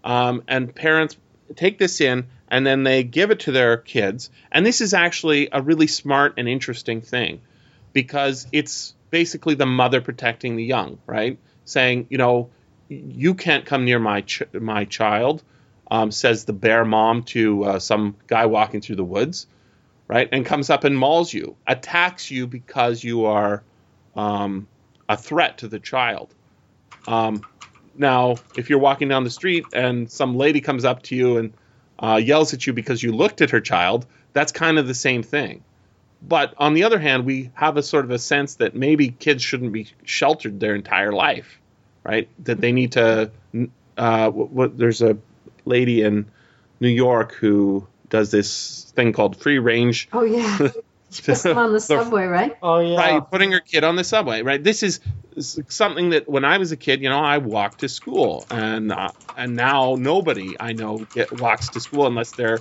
Um, and parents take this in and then they give it to their kids. And this is actually a really smart and interesting thing because it's basically the mother protecting the young, right? Saying, you know, you can't come near my ch- my child, um, says the bear mom to uh, some guy walking through the woods, right? And comes up and mauls you, attacks you because you are um, a threat to the child. Um, now, if you're walking down the street and some lady comes up to you and uh, yells at you because you looked at her child, that's kind of the same thing. But on the other hand, we have a sort of a sense that maybe kids shouldn't be sheltered their entire life, right? That they need to. Uh, what, what, there's a lady in New York who does this thing called free range. Oh yeah. She puts them on the subway, right? Oh yeah. Right, putting her kid on the subway. Right, this is something that when I was a kid, you know, I walked to school, and uh, and now nobody I know get, walks to school unless they're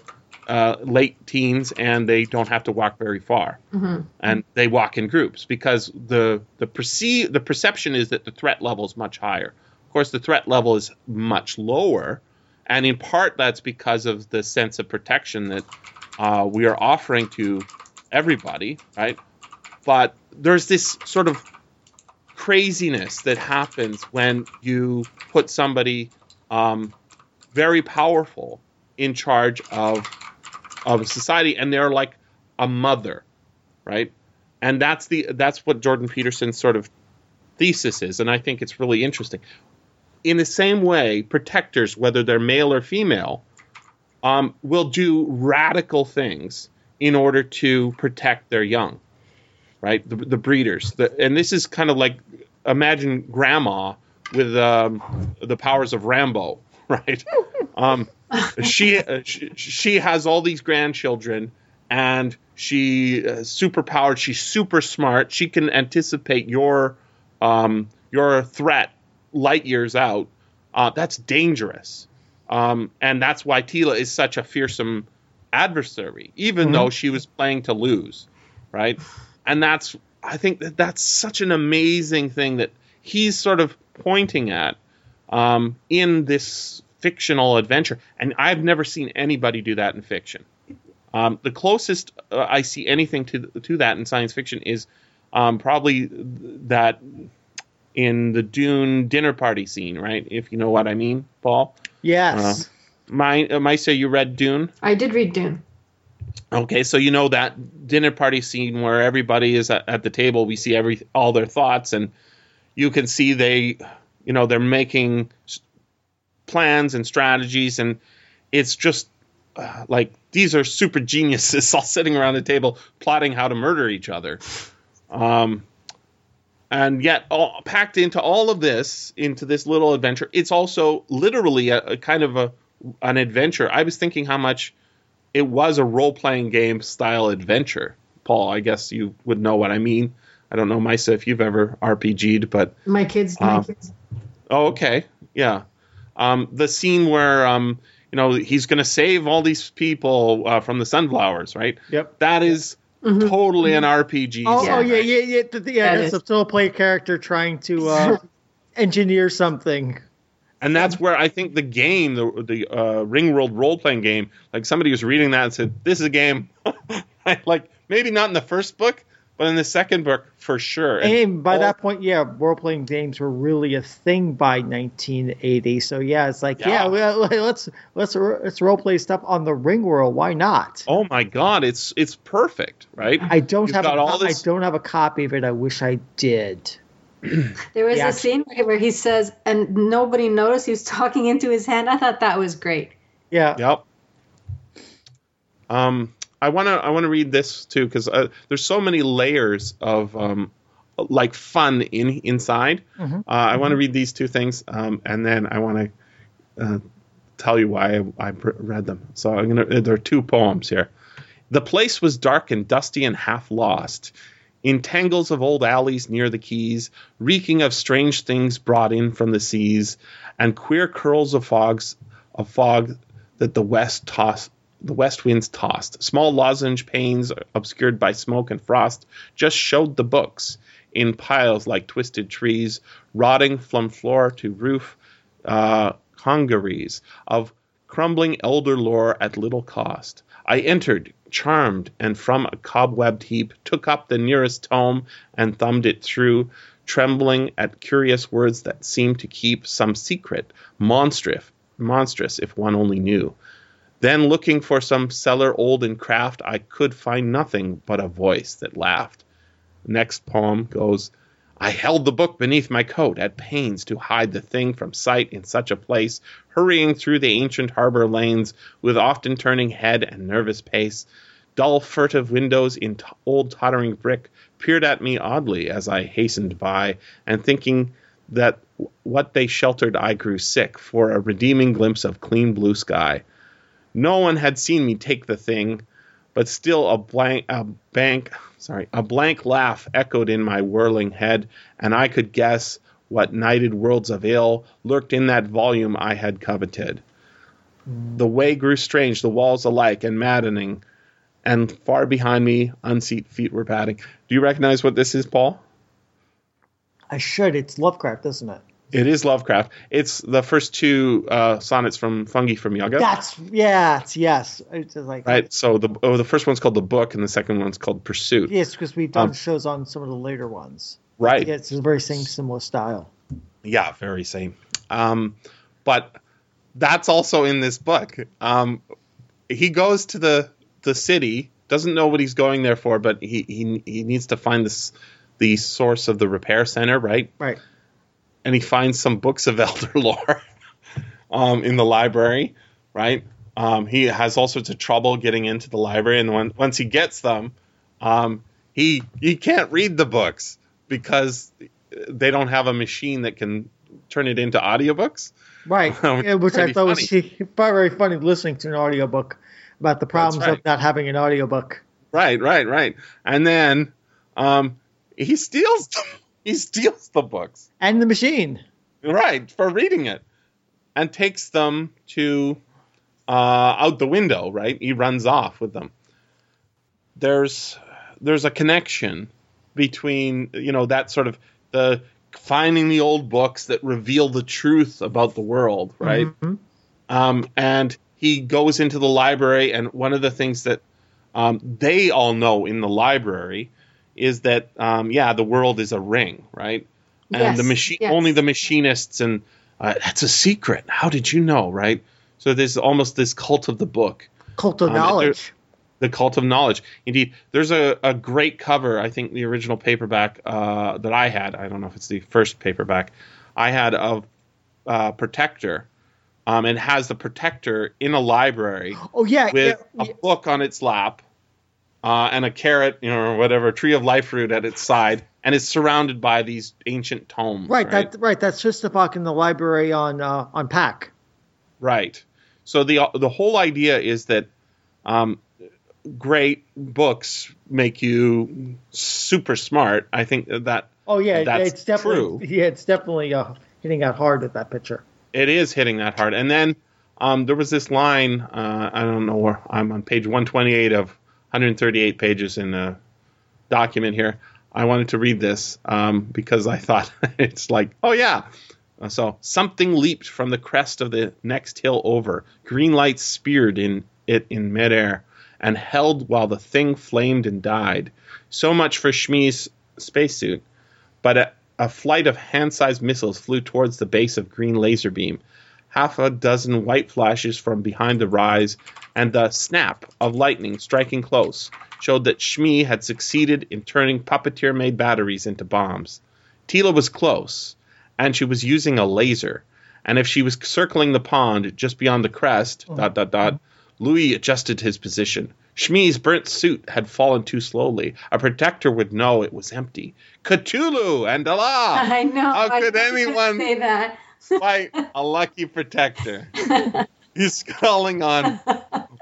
uh, late teens and they don't have to walk very far, Mm-hmm. and they walk in groups because the the perceive the perception is that the threat level is much higher. Of course, the threat level is much lower, and in part that's because of the sense of protection that uh, we are offering to everybody, right? But there's this sort of craziness that happens when you put somebody um, very powerful in charge of of society, and they're like a mother, right? And that's the that's what Jordan Peterson's sort of thesis is, and I think it's really interesting. In the same way, protectors, whether they're male or female, um, will do radical things in order to protect their young, right? The, the breeders, the, and this is kind of like imagine grandma with um, the powers of Rambo, right? Um, she, uh, she she has all these grandchildren, and she uh, super powered. She's super smart. She can anticipate your um, your threat light years out. Uh, that's dangerous, um, and that's why Teela is such a fearsome adversary, even though she was playing to lose, right? And that's I think that that's such an amazing thing that he's sort of pointing at um, in this fictional adventure, and I've never seen anybody do that in fiction. Um, the closest uh, I see anything to to that in science fiction is um, probably that in the Dune dinner party scene, right? If you know what I mean, Paul. Yes. My, uh, Maissa, you read Dune? I did read Dune. Okay, so you know that dinner party scene where everybody is at, at the table. We see every all their thoughts, and you can see they, you know, they're making plans and strategies, and it's just uh, like these are super geniuses all sitting around the table plotting how to murder each other. Um, and yet, all, packed into all of this, into this little adventure, it's also literally a, a kind of a an adventure. I was thinking how much it was a role playing game style adventure. Paul, I guess you would know what I mean. I don't know, Maissa, if you've ever RPG'd, but My kids, my Um, kids. oh, okay, yeah. Um, the scene where um, you know he's going to save all these people uh, from the sunflowers, right? Yep. That is Mhm. totally an RPG. Oh, Yeah. oh yeah, yeah, yeah. th- th- Yeah, That it's is. a sole play character trying to uh, engineer something. and that's where I think the game, the the uh, Ring World role playing game, like somebody was reading that and said, "This is a game." like maybe not in the first book, but in the second book for sure. And And by all- that point, yeah, role playing games were really a thing by 1980. So yeah, it's like, Yeah. yeah, let's let's let's role play stuff on the Ring World. Why not? oh my god, it's it's perfect, right? I don't You've have a, all this- I don't have a copy of it. I wish I did. There was Yeah. a scene where, where he says, and nobody noticed he was talking into his hand. I thought that was great. Yeah. Yep. Um, I want to I want to read this too because uh, there's so many layers of um, like fun in inside. Mhm. Uh, I want to read these two things, um, and then I want to uh, tell you why I, I read them. So I'm gonna. There are two poems here. The place was dark and dusty and half lost. In tangles of old alleys near the quays, reeking of strange things brought in from the seas, and queer curls of fogs of fog that the west tossed the west winds tossed. Small lozenge panes obscured by smoke and frost just showed the books in piles like twisted trees, rotting from floor to roof, uh, congeries of crumbling elder lore at little cost. I entered, charmed, and from a cobwebbed heap took up the nearest tome and thumbed it through, trembling at curious words that seemed to keep some secret, monstrous, monstrous if one only knew. Then, looking for some cellar old in craft, I could find nothing but a voice that laughed. Next poem goes I held the book beneath my coat, at pains to hide the thing from sight in such a place, hurrying through the ancient harbor lanes with often turning head and nervous pace. Dull, furtive windows in t- old tottering brick peered at me oddly as I hastened by, and thinking that what they sheltered, I grew sick for a redeeming glimpse of clean blue sky. No one had seen me take the thing, but still a blank a bank sorry a blank laugh echoed in my whirling head, and I could guess what nighted worlds of ill lurked in that volume I had coveted. The way grew strange, the walls alike and maddening, and far behind me, unseat feet were padding. Do you recognize what this is, Paul? I should. It's Lovecraft, isn't it? It is Lovecraft. It's the first two uh, sonnets from Fungi from Yuggoth. That's yeah. It's, yes. It's like right. So the oh, the first one's called the book, and the second one's called Pursuit. Yes, because we've done Um, shows on some of the later ones. Right. Yeah, it's the very same similar style. Yeah, very same. Um, but that's also in this book. Um, he goes to the the city, doesn't know what he's going there for, but he he, he needs to find this the source of the repair center, right? Right. And he finds some books of elder lore um, in the library, right? Um, he has all sorts of trouble getting into the library, and when, once he gets them, um, he he can't read the books because they don't have a machine that can turn it into audiobooks. Right. Which Yeah, which I thought was probably very funny listening to an audiobook about the problems right. of not having an audiobook. Right, right, right. And then um, he steals them. He steals the books, And the machine. right, for reading it, and takes them to uh, out the window. Right, he runs off with them. There's there's a connection between you know that sort of the finding the old books that reveal the truth about the world, right? Mhm. um, and he goes into the library and one of the things that um, they all know in the library is that um, yeah the world is a ring right? And Yes, the machine yes. only the machinists and uh, that's a secret. How did you know right? So there's almost this cult of the book. Cult of Um, knowledge. the cult of knowledge. Indeed there's a, a great cover i think the original paperback uh, that i had i don't know if it's the first paperback i had of uh, protector um, and has the protector in a library Oh yeah, with yeah, a book on its lap uh, and a carrot you know or whatever tree of life fruit at its side and is surrounded by these ancient tomes right. That right. That's just the book in the library on uh, on Pak. Right. So the the whole idea is that um, great books make you super smart. I think that Oh yeah, That's it's definitely true. yeah, it's definitely uh, hitting out hard with that picture. it is hitting that hard. And then um, there was this line. Uh, I don't know where I'm on page 128 of 138 pages in a document here. I wanted to read this um, because I thought it's like, oh yeah. Uh, So something leaped from the crest of the next hill over. Green lights speared in it in midair and held while the thing flamed and died. So much for Chmee's spacesuit. But a, a flight of hand-sized missiles flew towards the base of green laser beam. Half a dozen white flashes from behind the rise, and the snap of lightning striking close showed that Chmee had succeeded in turning puppeteer-made batteries into bombs. Teela was close, and she was using a laser. And if she was circling the pond just beyond the crest, oh. dot dot dot, Louis adjusted his position. Chmee's burnt suit had fallen too slowly. A protector would know it was empty. Cthulhu and Allah! I know. How I could anyone say that? Fight a lucky protector? He's calling on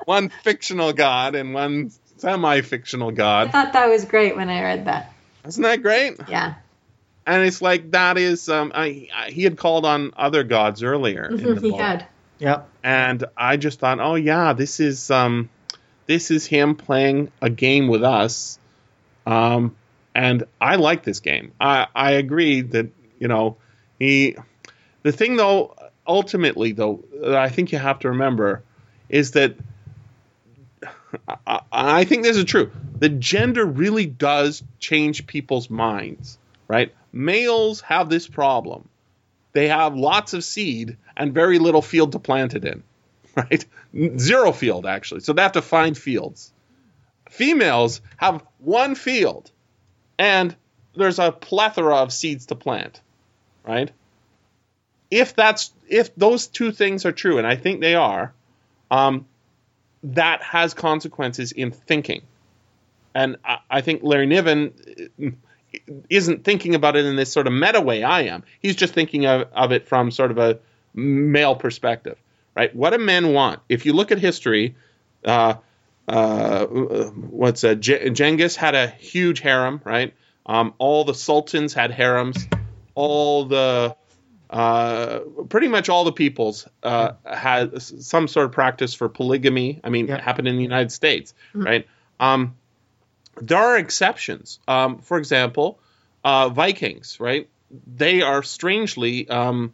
one fictional god and one semi-fictional god. I thought that was great when I read that. Isn't that great? Yeah. And it's like that is um, I, I, he had called on other gods earlier. in the he book. had. Yep. and I just thought, oh yeah, this is um, this is him playing a game with us, um, and I like this game. I I agree that you know he, the thing though, ultimately, though, that I think you have to remember is that I, I think this is true. The gender really does change people's minds, right? Males have this problem. They have lots of seed and very little field to plant it in, right? Zero field, actually. So they have to find fields. Females have one field and there's a plethora of seeds to plant, right? If that's if those two things are true, and I think they are, um, that has consequences in thinking. And I, I think Larry Niven isn't thinking about it in this sort of meta way I am. He's just thinking of, of it from sort of a male perspective, right? What do men want? If you look at history, uh, uh, what's a Genghis had a huge harem, right? Um, all the sultans had harems. All the uh, pretty much all the peoples uh, had some sort of practice for polygamy. I mean, it happened in the United States, mm-hmm. right? Um, there are exceptions. Um, for example, uh, Vikings, right? They are strangely um,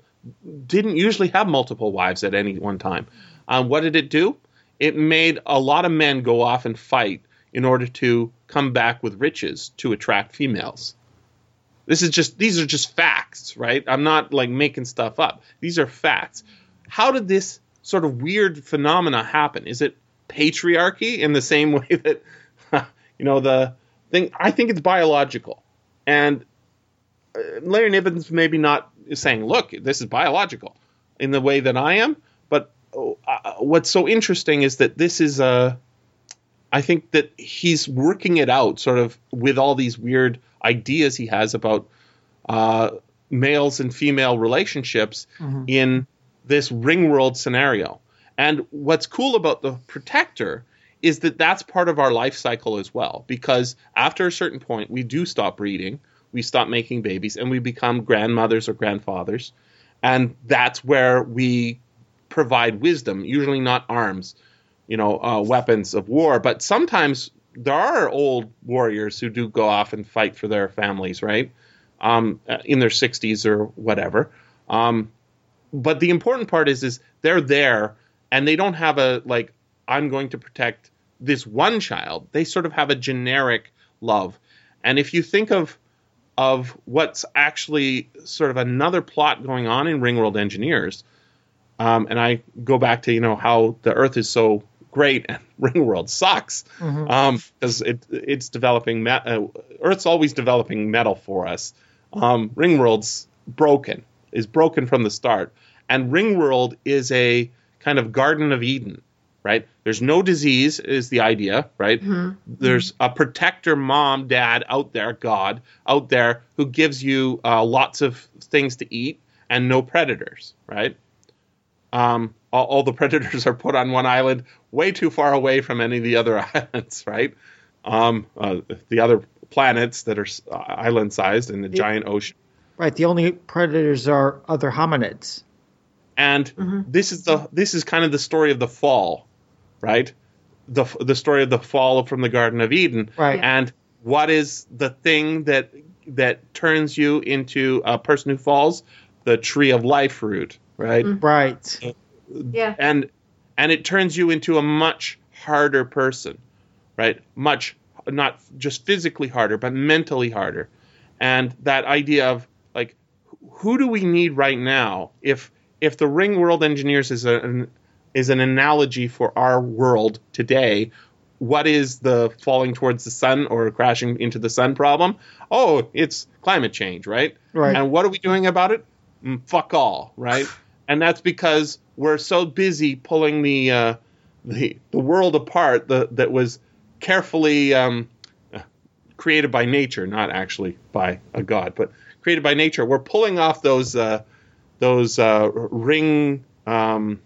didn't usually have multiple wives at any one time. Uh, what did it do? It made a lot of men go off and fight in order to come back with riches to attract females. This is just these are just facts, right? I'm not like making stuff up. These are facts. How did this sort of weird phenomena happen? Is it patriarchy in the same way that you know the thing I think it's biological. And uh, Larry maybe not saying, "Look, this is biological," in the way that I am. But uh, what's so interesting is that this is a I think that he's working it out sort of with all these weird ideas he has about uh, males and female relationships mm-hmm. in this ring world scenario. And what's cool about the protector is that that's part of our life cycle as well, because after a certain point, we do stop breeding, we stop making babies, and we become grandmothers or grandfathers. And that's where we provide wisdom, usually not arms you know, uh, weapons of war. But sometimes there are old warriors who do go off and fight for their families, right? Um, in their 60s or whatever. Um, but the important part is, is they're there and they don't have a like, I'm going to protect this one child. They sort of have a generic love. And if you think of of what's actually sort of another plot going on in Ringworld Engineers, um, and I go back to you know how the Earth is so great and Ringworld sucks because mm-hmm. um, it it's developing. Me- uh, Earth's always developing metal for us. Um, Ringworld's broken is broken from the start, and Ringworld is a kind of Garden of Eden. Right? There's no disease, is the idea, right? Mm-hmm. There's a protector mom, dad out there, God out there, who gives you uh, lots of things to eat and no predators, right? Um, all, all, the predators are put on one island, way too far away from any of the other islands, right? Um, uh, the other planets that are uh, island sized in the yeah. giant ocean. Right. The only predators are other hominids. And mm-hmm. this is the this is kind of the story of the fall, right? The the story of the fall from the Garden of Eden. Right. And what is the thing that that turns you into a person who falls? The tree of life fruit, right? Mm-hmm. Right. Yeah. And and it turns you into a much harder person, right? Much not just physically harder, but mentally harder. And that idea of like, who do we need right now? If if the Ring World Engineers is an is an analogy for our world today, what is the falling towards the sun or crashing into the sun problem? Oh, it's climate change, right? Right. And what are we doing about it? Mm, fuck all, right? and that's because we're so busy pulling the uh, the the world apart the, that was carefully um, created by nature, not actually by a god, but created by nature. We're pulling off those uh, those uh, ring um,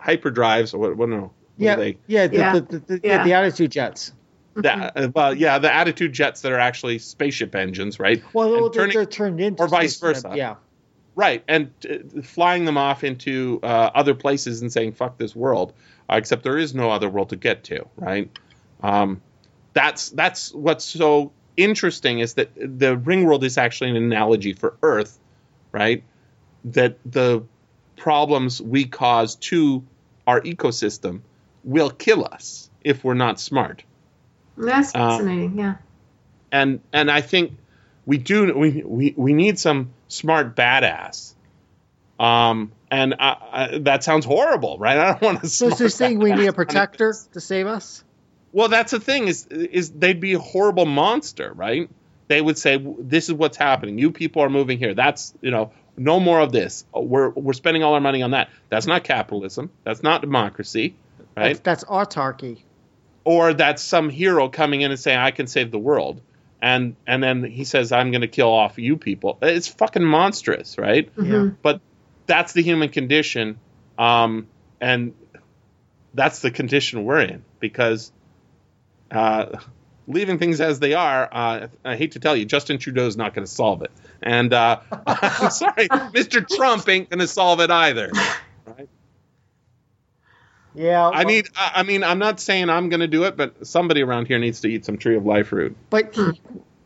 hyperdrives or what? what no, yeah, they? yeah, the, yeah. The, the, the, yeah. the attitude jets. The, well, yeah, the attitude jets that are actually spaceship engines, right? Well, they're, turning, they're turned into or vice versa. Yeah, Right, and uh, flying them off into uh, other places and saying "fuck this world," uh, except there is no other world to get to. Right, um, that's that's what's so interesting is that the ring world is actually an analogy for Earth, right? That the problems we cause to our ecosystem will kill us if we're not smart. That's Uh, fascinating. yeah. And and I think we do we we, we need some smart badass. Um, and I, I, that sounds horrible, right? I don't want to. So, you're saying we need a protector to save us? Well, that's the thing is is they'd be a horrible monster, right? They would say this is what's happening. You people are moving here. That's you know no more of this. We're we're spending all our money on that. That's not capitalism. That's not democracy, right? That's, that's autarky. or that's some hero coming in and saying I can save the world, and and then he says I'm going to kill off you people. It's fucking monstrous, right? Yeah. But that's the human condition, um, and that's the condition we're in because uh, leaving things as they are. Uh, I hate to tell you, Justin Trudeau's not going to solve it, and uh, I'm sorry, Mr. Trump ain't going to solve it either. Yeah. I need. I I mean, I'm not saying I'm going to do it, but somebody around here needs to eat some tree of life root. But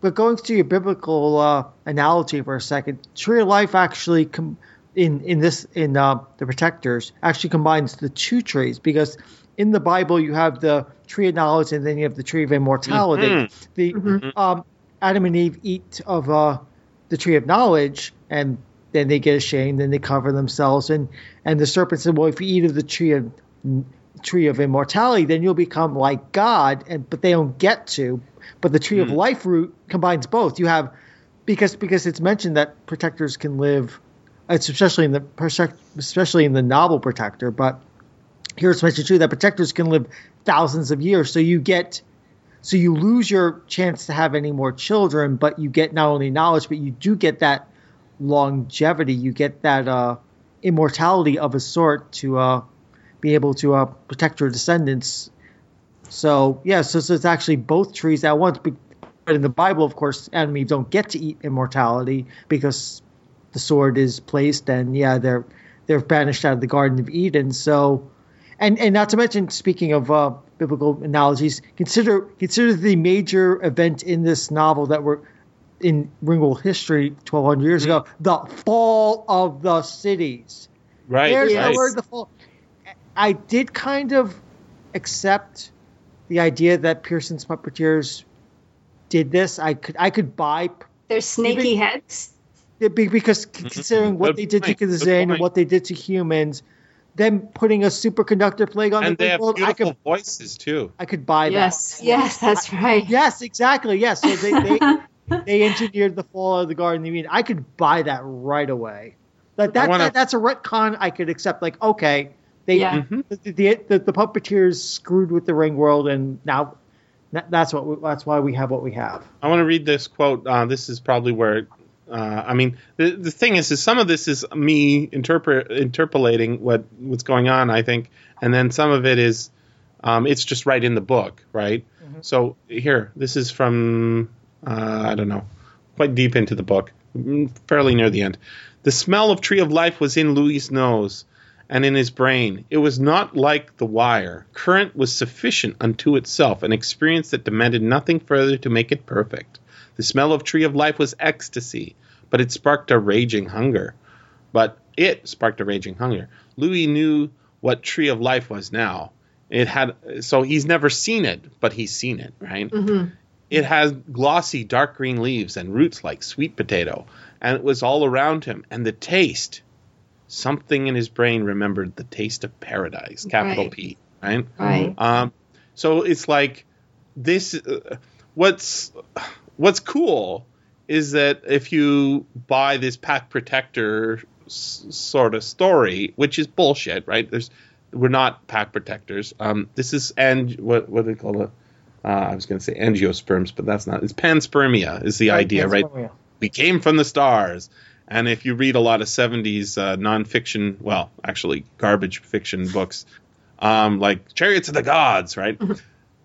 but going to your biblical uh, analogy for a second, tree of life actually com- in in this in uh, the protectors actually combines the two trees because in the Bible you have the tree of knowledge and then you have the tree of immortality. Mhm. The um, Adam and Eve eat of uh, the tree of knowledge and then they get ashamed and they cover themselves and and the serpent said, well, if you eat of the tree of tree of immortality, then you'll become like God. And but they don't get to. But the tree of life root combines both. You have because because it's mentioned that protectors can live. It's especially in the especially in the novel protector, but here it's mentioned too that protectors can live thousands of years. So you get so you lose your chance to have any more children, but you get not only knowledge, but you do get that longevity. You get that uh, immortality of a sort to uh, be able to uh, protect your descendants. So yeah, so, so it's actually both trees at once. But in the Bible, of course, Adam and Eve don't get to eat immortality because the sword is placed, and yeah, they're they're banished out of the Garden of Eden. So, and and not to mention, speaking of uh, biblical analogies, consider consider the major event in this novel that we're in Ringworld history 1200 years ago, the fall of the cities. Right. There's Yes. the word the fall. I did kind of accept the idea that Pierson's puppeteers did this. I could I could buy They're snaky heads. be- because mm-hmm. considering what Good they did point. to the Kzin and what they did to humans, them putting a superconductor plague on and the they have world, I could voices too. I could buy Yes, that. yes, yes, that's right. Yes, exactly. Yes. So they, they they engineered the fall of the Garden of Eden. I could buy that right away. That, that, wanna- that that's a retcon I could accept. Like, okay, they Yeah. Mhm. the, the, the, the puppeteers screwed with the ring world, and now that's what we, that's why we have what we have. I want to read this quote. Uh, this is probably where. Uh, I mean, the the thing is, is some of this is me interpret interpolating what what's going on. I think, and then some of it is, um, it's just right in the book, right? So here, this is from uh, I don't know, quite deep into the book, mm, fairly near the end. The smell of tree of life was in Louis's nose and in his brain. It was not like the wire. Current was sufficient unto itself, an experience that demanded nothing further to make it perfect. The smell of tree of life was ecstasy, but it sparked a raging hunger. But it sparked a raging hunger. Louis knew what tree of life was now. It had so he's never seen it, but he's seen it, right? Mm-hmm. It has glossy dark green leaves and roots like sweet potato, and it was all around him. And the taste, something in his brain remembered the taste of paradise, capital Right. P, right? Right. Um, so it's like this. Uh, what's what's cool is that if you buy this Pak protector s- sort of story, which is bullshit, right? There's we're not Pak protectors. Um, this is and what what do they call it? Uh, I was going to say angiosperms, but that's not. It's panspermia is the idea, right? we came from the stars. And if you read a lot of 70s uh, nonfiction, well, actually garbage fiction books, um, like Chariots of the Gods, right?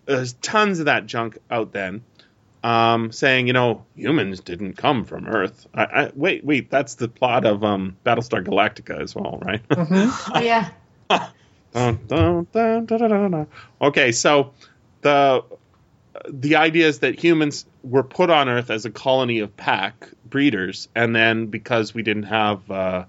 There's tons of that junk out then um, saying, you know, humans didn't come from Earth. I, I, wait, wait, that's the plot of um, Battlestar Galactica as well, right? Oh, yeah. Dun, dun, dun. Okay, so the the idea is that humans were put on Earth as a colony of Pak breeders, and then because we didn't have uh,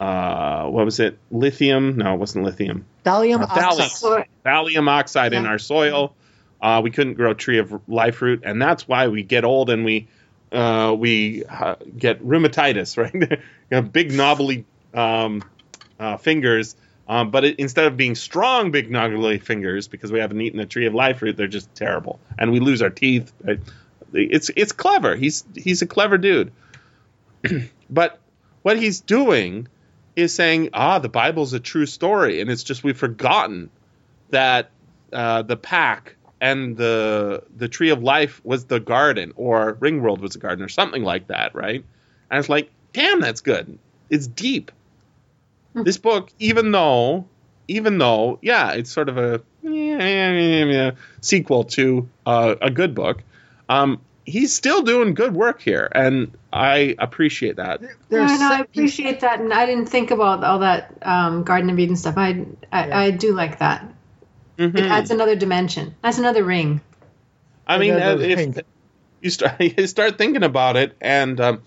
uh, what was it? Lithium? No, it wasn't lithium. Thallium Uh, oxide. Thallium oxide in our soil. Uh, we couldn't grow tree of life root, and that's why we get old and we uh, we uh, get rheumatitis, right? big knobbly um, uh, fingers, um, but it, instead of being strong, big knobbly fingers, because we haven't eaten the tree of life root, they're just terrible, and we lose our teeth. Right? It's it's clever. He's he's a clever dude, but what he's doing is saying, ah, the Bible's a true story, and it's just we've forgotten that uh, the Pak and the the tree of life was the garden, or Ringworld was the garden, or something like that, right? And it's like, damn, that's good. It's deep. this book, even though, even though, yeah, it's sort of a sequel to uh, a good book. Um, he's still doing good work here, and I appreciate that. There's no, no, I appreciate that, and I didn't think about all that um, Garden of Eden stuff. I I, Yeah. I do like that. Mhm. It adds another dimension. That's another ring. I mean, Another uh, if thing. you start you start thinking about it, and um,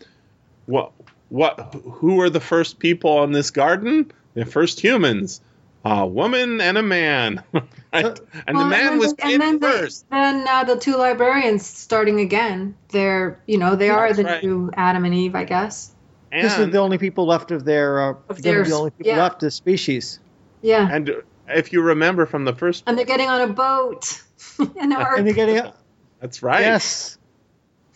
what what who were the first people on this garden? The first humans, a woman and a man, right? and Well, the man then was they- and then created they- first. Then uh, the two librarians starting again. They're you know they are That's the right. new Adam and Eve, I guess. This is the only people left of their. Uh, Of they're theirs, the only people yeah. left of the species. Yeah, and if you remember from the first, and they're getting on a boat. An ark. And they're getting. that's right. Yes.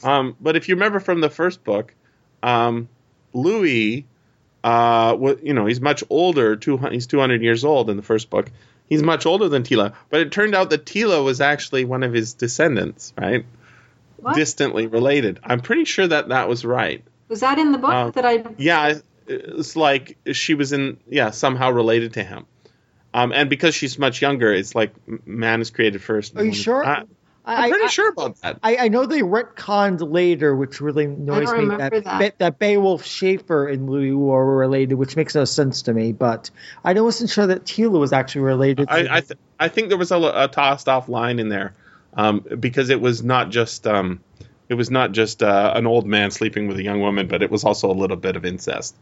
Um, but if you remember from the first book, um, Louis, uh, wa- you know, he's much older. Two, he's two hundred years old in the first book. He's much older than Teela, but it turned out that Teela was actually one of his descendants, right? What? Distantly related. I'm pretty sure that that was right. Was that in the book Um, that I? Yeah, it's like she was in, yeah, somehow related to him. Um, and because she's much younger, it's like man is created first. Are you sure? I, I, I'm pretty I- sure about that. I, I know they retconned later, which really annoys me. That, that. That Beowulf Shaeffer and Louis Wu are related, which makes no sense to me. But I wasn't sure that Teela was actually related. To I I, th- I think there was a, a tossed off line in there um, because it was not just um, it was not just uh, an old man sleeping with a young woman, but it was also a little bit of incest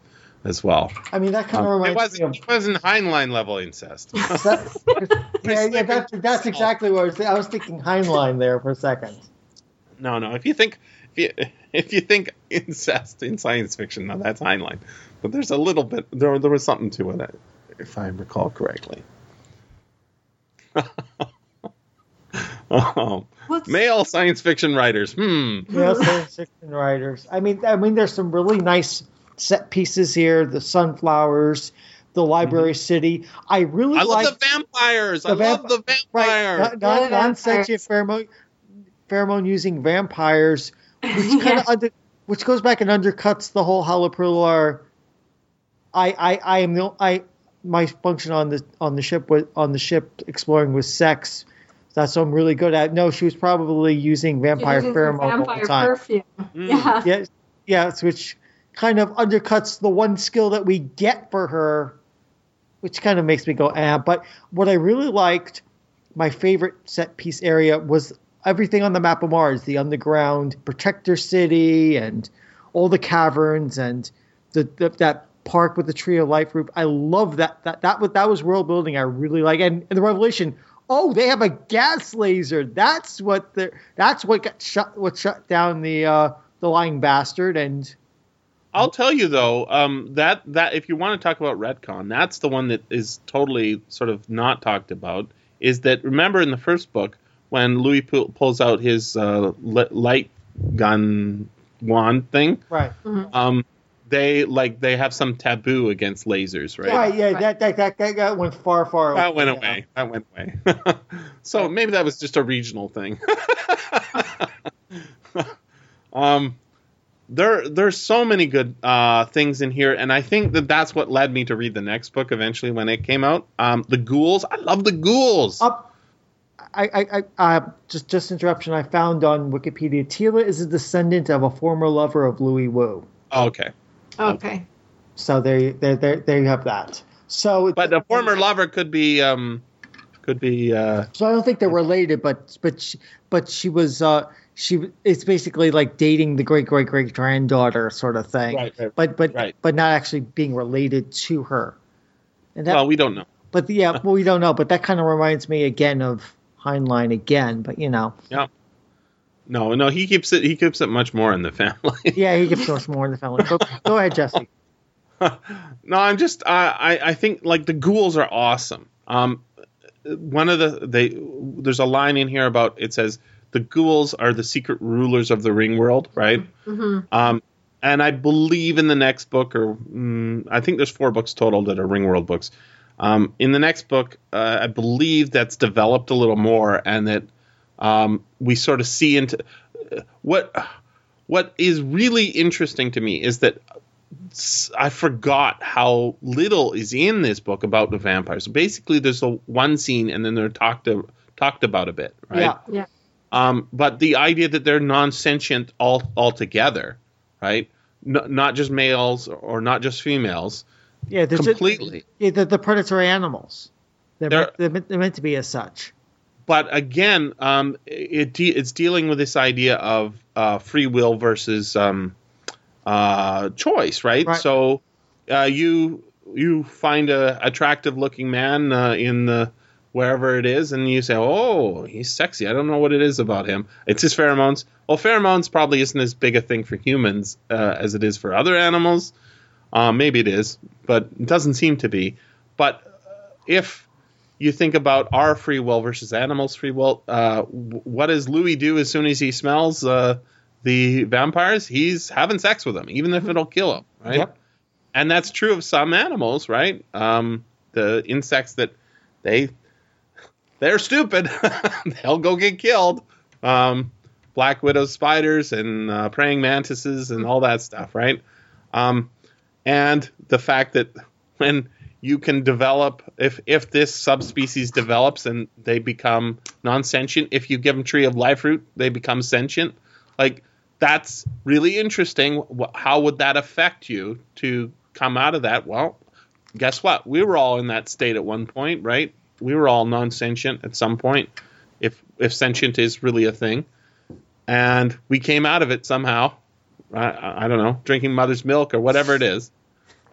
as well. I mean, that kind of Um, it reminds me of. wasn't it wasn't Heinlein level incest. That, yeah, yeah, that's, that's exactly what I was, thinking. I was thinking Heinlein there for a second. no, no. If you think if you, if you think incest in science fiction, now that's Heinlein. But there's a little bit there. There was something to it, if I recall correctly. oh, What's, male science fiction writers. Hmm. Yeah, science fiction writers. I mean, I mean, there's some really nice set pieces here. The sunflowers, the library city. I really Mm-hmm. I love like the vampires. I the love vamp- the right vampires. non- non- Yeah, non-sentient pheromone pheromone using vampires, which kind of under, which goes back and undercuts the whole Halrloprillalar. I I I am the I my function on the on the ship was on the ship exploring was sex. That's what I'm really good at. No, she was probably using vampire using the pheromone all the time. perfume. Mm. Yeah. Yeah, yes, which kind of undercuts the one skill that we get for her, which kind of makes me go, ah. But what I really liked, my favorite set piece area was everything on the map of Mars, the underground protector city and all the caverns and the, the that park with the tree of life roof. I love that that that was that was world building. I really like and, and the revelation. Oh, they have a gas laser. That's what the that's what got shut what shut down the uh the lying bastard and I'll tell you though, um, that that if you want to talk about retcon, that's the one that is totally sort of not talked about. Is that remember in the first book when Louis pu- pulls out his uh, li- light gun wand thing? right. Um, they like they have some taboo against lasers, right? Right, yeah, Right. that, that that that that went far, far That went Yeah. away. That went away. so maybe that was just a regional thing. um, there, there's so many good uh, things in here, and I think that that's what led me to read the next book eventually when it came out. Um, the ghouls. I love the ghouls. Up, I, I, I, uh, just, just interruption. I found on Wikipedia, Teela is a descendant of a former lover of Louis Wu. Oh, okay, Okay. So there, there, there, there you have that. So, but the former lover could be, um, could be. Uh, so I don't think they're related, but, but, she, but she was, uh, she it's basically like dating the great great great granddaughter sort of thing. Right, right, but but right. but not actually being related to her. And that, well, we don't know. but yeah, well, we don't know. But that kind of reminds me again of Heinlein again. But you know, Yeah. No, no, he keeps it. He keeps it much more in the family. yeah, he gets much more in the family. Go, go ahead, Jesse. no, I'm just. I, I I think like the ghouls are awesome. Um, one of the they there's a line in here about it says the ghouls are the secret rulers of the ring world, right? Mhm. Um, and I believe in the next book, or mm, I think there's four books total that are ring world books. Um, in the next book, uh, I believe that's developed a little more, and that um, we sort of see into what what is really interesting to me is that I forgot how little is in this book about the vampires. Basically, there's a one scene, and then they're talked to, talked about a bit, right? Yeah. Yeah. Um, but the idea that they're non-sentient all altogether, right? N- not just males or not just females, Yeah, there's a- completely. yeah, the, the predatory animals. They're, They're- meant, they're, meant, they're meant to be as such. but again, um, it de- it's dealing with this idea of uh, free will versus um, uh, choice, right? Right. So uh, you you find a attractive looking man uh, in the wherever it is, and you say, "Oh, he's sexy." I don't know what it is about him. It's his pheromones. Well, pheromones probably isn't as big a thing for humans uh, as it is for other animals. Uh, maybe it is, but it doesn't seem to be. But uh, if you think about our free will versus animals' free will, uh, what does Louis do as soon as he smells uh, the vampires? He's having sex with them, even if it'll kill him, right? Yep. And that's true of some animals, right? Um, the insects that they they're stupid, they'll go get killed. Um, black widow spiders and uh, praying mantises and all that stuff, right? Um, and the fact that when you can develop if if this subspecies develops and they become non-sentient if you give them tree of life root they become sentient. Like that's really interesting. How would that affect you to come out of that? Well guess what? We were all in that state at one point right we were all non-sentient at some point if if sentient is really a thing and we came out of it somehow I, I don't know, drinking mother's milk or whatever it is.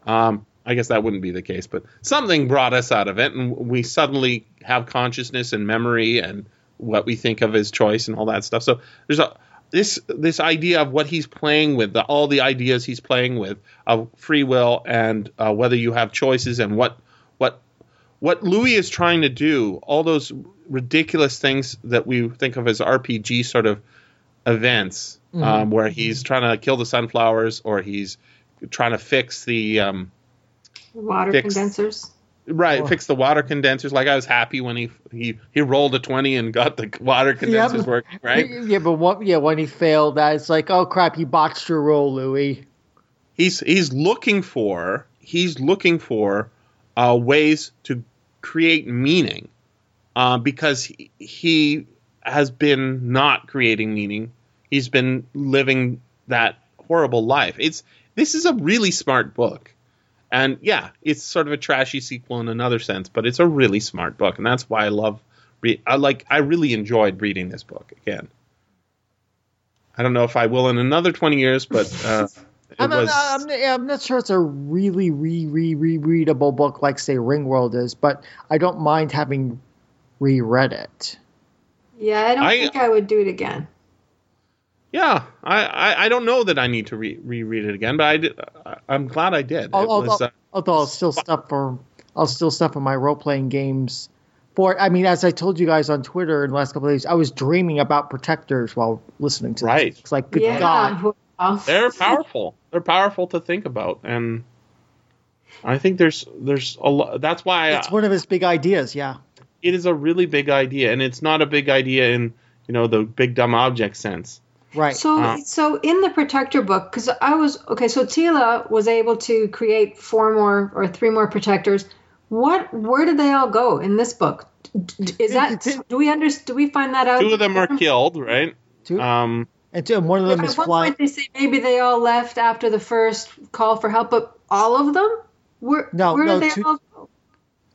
Um, I guess that wouldn't be the case, but something brought us out of it, and we suddenly have consciousness and memory and what we think of as choice and all that stuff. So there's a this this idea of what he's playing with, the, all the ideas he's playing with of free will and uh, whether you have choices and what what Louis is trying to do, all those ridiculous things that we think of as RPG sort of events, um, where he's trying to kill the sunflowers or he's trying to fix the um, Water Fix- condensers. right Oh. fix the water condensers. Like I was happy when he he he rolled a twenty and got the water condensers Yep. working. Right? Yeah, but what? Yeah, when he failed, that it's like, oh crap, you botched your role, Louis. he's he's looking for he's looking for uh, ways to create meaning uh, because he, he has been not creating meaning. He's been living that horrible life. It's this is a really smart book, and yeah, it's sort of a trashy sequel in another sense, but it's a really smart book, and that's why I love. Re- I like. I really enjoyed reading this book again. I don't know if I will in another twenty years, but uh, I'm, was. not, I'm, I'm not sure it's a really re re re readable book like say Ringworld is, but I don't mind having reread it. Yeah, I don't I- think I would do it again. Yeah, I, I, I don't know that I need to re- reread it again, but I did, I, I'm glad I did. Although, was, uh, although I'll still stuff for I'll still stuff for my role playing games. For I mean, as I told you guys on Twitter in the last couple of days, I was dreaming about protectors while listening to Right. This. It's like, good yeah. God, well, they're powerful. they're powerful to think about, and I think there's there's a lot. That's why it's I, one of his big ideas. Yeah, it is a really big idea, and it's not a big idea in you know the big dumb object sense. right. So, Uh. so in the protector book, because I was okay. So Teela was able to create four more or three more protectors. What? Where did they all go in this book? Is that? Do we under? Do we find that out? Two of them are killed, right? Two, Um, and, two, one of them At is one flying. point, they say maybe they all left after the first call for help, but all of them? were No, where no, did they two- all go?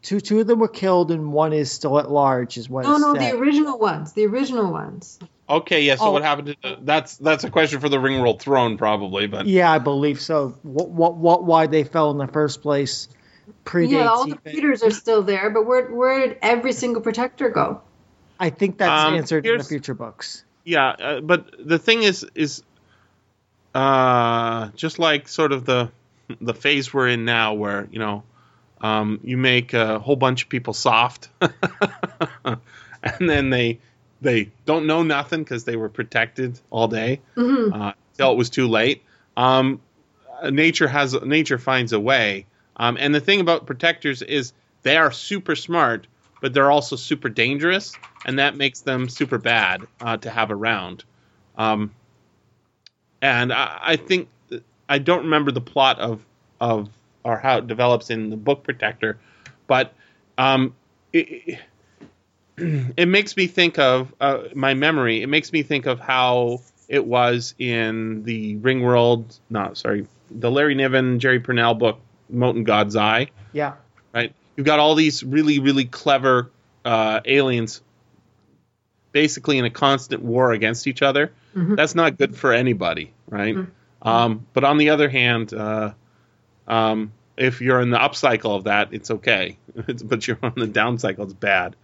Two two of them were killed, and one is still at large. Is what. No, no, said. the original ones. The original ones. Okay, yeah. So Oh. what happened to the, that's that's a question for the Ringworld throne probably, but Yeah, I believe so. What, what, what, why they fell in the first place predates. Yeah, all the even- Peters are still there, but where where did every single protector go? I think that's Um, answered in the future books. Yeah. Uh, but the thing is, is uh, just like sort of the the phase we're in now, where you know, um, you make a whole bunch of people soft, and then they they don't know nothing because they were protected all day hmm uh, until it was too late. Um, uh, nature has nature finds a way, um, and the thing about protectors is they are super smart, but they're also super dangerous, and that makes them super bad uh, to have around. Um, and I, I think I don't remember the plot of of or how it develops in the book Protector, but um, it, it makes me think of uh, my memory. It makes me think of how it was in the Ringworld. No, sorry, the Larry Niven, Jerry Pournelle book, Mote in God's Eye. Yeah. Right, you've got all these really, really clever uh, aliens, basically in a constant war against each other. Mhm. That's not good for anybody, right? Um, but on the other hand, uh, um, if you're in the up cycle of that, it's okay. but you're on the down cycle, it's bad.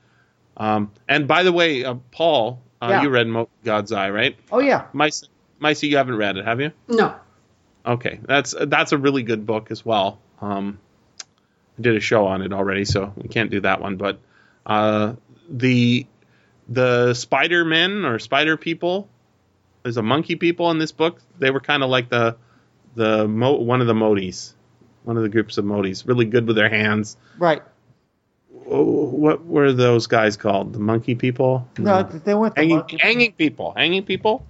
Um, and by the way, uh, Paul, uh, Yeah. you read Mo- God's Eye, right? Oh yeah. Micah, Micah, you haven't read it, have you? No. Okay, that's that's a really good book as well. Um, I did a show on it already, so we can't do that one. But uh, the the Spider Men or Spider People, there's a monkey people in this book. They were kind of like the the mo- one of the Moties, one of the groups of Moties. Really good with their hands. Right. Oh, what were those guys called? The monkey people? No, they weren't the hanging, monkey- hanging people. Hanging people.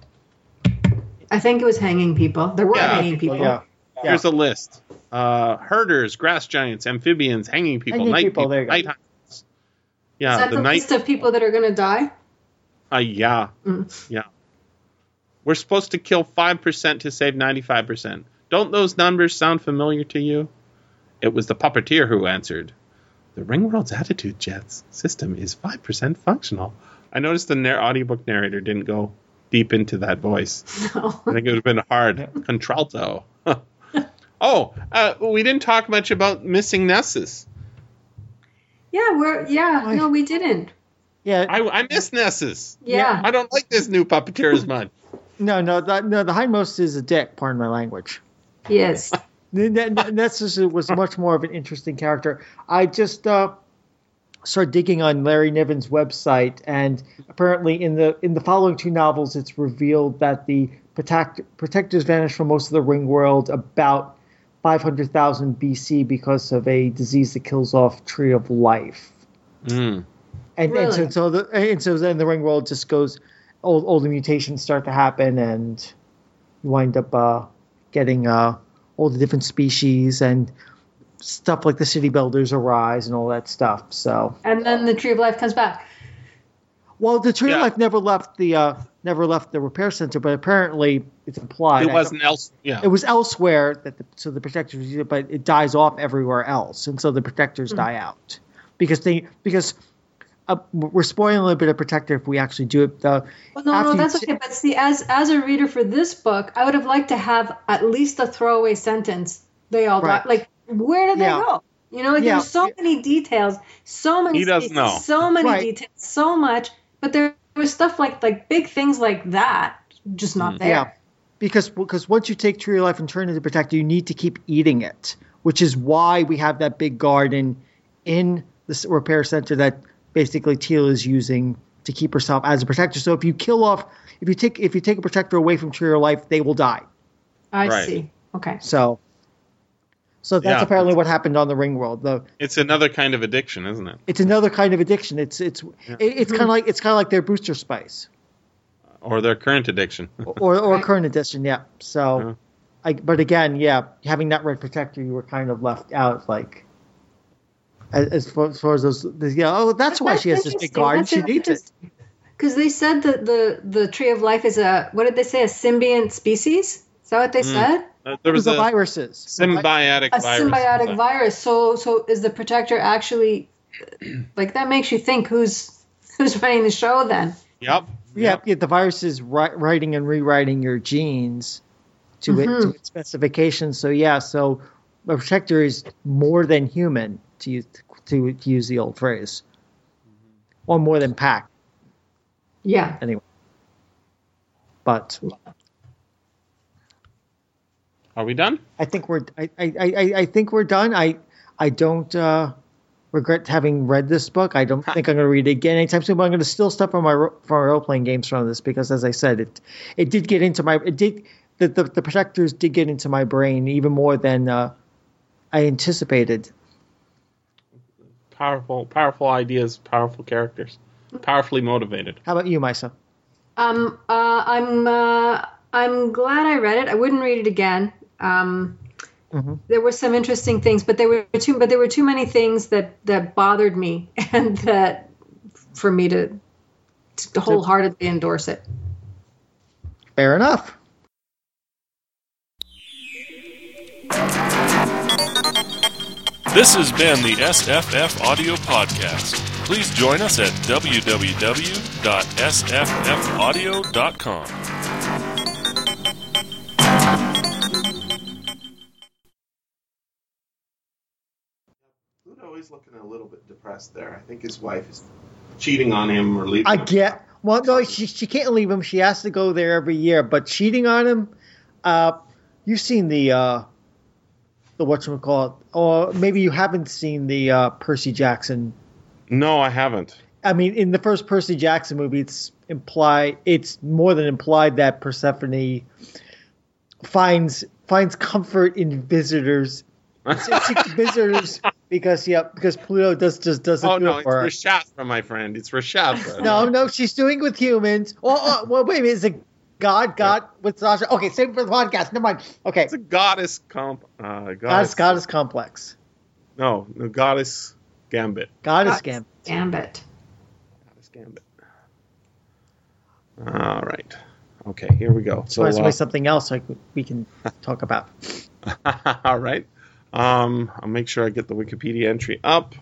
I think it was hanging people. There were Yeah. hanging people. Yeah. Yeah. Here's a list: uh, herders, grass giants, amphibians, hanging people, Hanging night people, people, there you go. night hounds. Is Yeah, that the the night. list of people that are going to die? Uh, yeah, Mm. yeah. We're supposed to kill five percent to save ninety-five percent. Don't those numbers sound familiar to you? It was the puppeteer who answered. The Ringworld's attitude jets system is five percent functional. I noticed the nar- audiobook narrator didn't go deep into that voice. No. I think it would have been hard. Contralto. oh, uh, we didn't talk much about missing Nessus. Yeah, we're yeah. Why? No, we didn't. Yeah. I, I miss Nessus. Yeah. I don't like this new puppeteer as much. no, no, that, no. The hindmost is a dick. Pardon my language. Yes. Nessus was much more of an interesting character. I just uh, started digging on Larry Niven's website, and apparently in the in the following two novels, it's revealed that the protect, protectors vanished from most of the ring world about 500,000 BC because of a disease that kills off Tree of Life. Mm. And, and so, so the, and so then the ring world just goes, all, all the mutations start to happen, and you wind up uh, getting uh, all the different species and stuff like the city builders arise and all that stuff. So, and then the tree of life comes back. well, the tree Yeah. of life never left the uh, never left the repair center, but apparently it's implied It wasn't else. Yeah. it was elsewhere that the, so the protectors but it dies off everywhere else, and so the protectors die out because they because uh, we're spoiling a little bit of protector if we actually do it. The, Well, no, no, that's t- okay. But see, as as a reader for this book, I would have liked to have at least a throwaway sentence. They all Right. die. Like, where did Yeah. they go? You know, like Yeah. there's so many details, so many He doesn't species, know. so many Right. details, so much. But there was stuff like like big things like that just not mm. there. Yeah, because because once you take Tree of Life and turn it into Protector, you need to keep eating it, which is why we have that big garden in the repair center that basically Teela is using to keep herself as a protector. So if you kill off, if you take if you take a protector away from Tree of Life, they will die. I Right. see. Okay. So. So that's Yeah. apparently what happened on the Ring World. The It's another kind of addiction, isn't it? it's another kind of addiction. It's it's it, it's kind of like it's kind of like their booster spice Or their current addiction. or or current addiction. Yeah. So, Yeah. I, but again, yeah, having that read protector, you were kind of left out. Like as, as, far, as far as those, the, yeah. Oh, that's why she has this big garden. She needs it. Because they said that the the tree of life is a what did they say a symbiont species? Is that what they mm. said? Uh, there was the a viruses. symbiotic A virus. symbiotic virus. So so is the protector actually like that makes you think who's who's running the show then? Yep. Yep. yeah, the virus is ri- writing and rewriting your genes to it to Mhm. its specifications. So yeah, so a protector is more than human to use to, to use the old phrase, or more than Pak Yeah. anyway. But Are we done? I think we're I, I, I, I think we're done. I I don't uh, regret having read this book. I don't think I'm going to read it again anytime soon. But I'm going to steal stuff from my from my role playing games from this because, as I said, it it did get into my it did the the, the protectors did get into my brain even more than uh, I anticipated. Powerful, powerful ideas, powerful characters, powerfully motivated. How about you, Maissa? Um, uh, I'm uh, I'm glad I read it. I wouldn't read it again. Um, Mhm. There were some interesting things, but there were too but there were too many things that that bothered me, and that for me to, to wholeheartedly endorse it. Fair enough. This has been the SFF Audio Podcast. Please join us at www.sffaudio.com. Pluto is looking a little bit depressed there. I think his wife is cheating on him or leaving. I him. get. Well, no, she she can't leave him. She has to go there every year. But cheating on him, uh, you've seen the uh, the whatchamacallit, or maybe you haven't seen the uh, Percy Jackson. No, I haven't. I mean, in the first Percy Jackson movie, it's implied. It's more than implied that Persephone finds finds comfort in visitors, seeks visitors because yeah, because Pluto does just doesn't oh do no, it it's for her. Rishathra, my friend. It's Rishathra. No, no, she's doing with humans. Oh, oh well, wait a minute. Is it God? God with Sasha? Okay, same for the podcast. Never mind. Okay, it's a goddess comp. Uh, goddess, goddess, goddess complex. No, no, goddess gambit. Goddess God Gam. Gambit. Goddess gambit. All right. Okay, here we go. So, So, uh, something else like we can talk about. all right. Um, I'll make sure I get the Wikipedia entry up.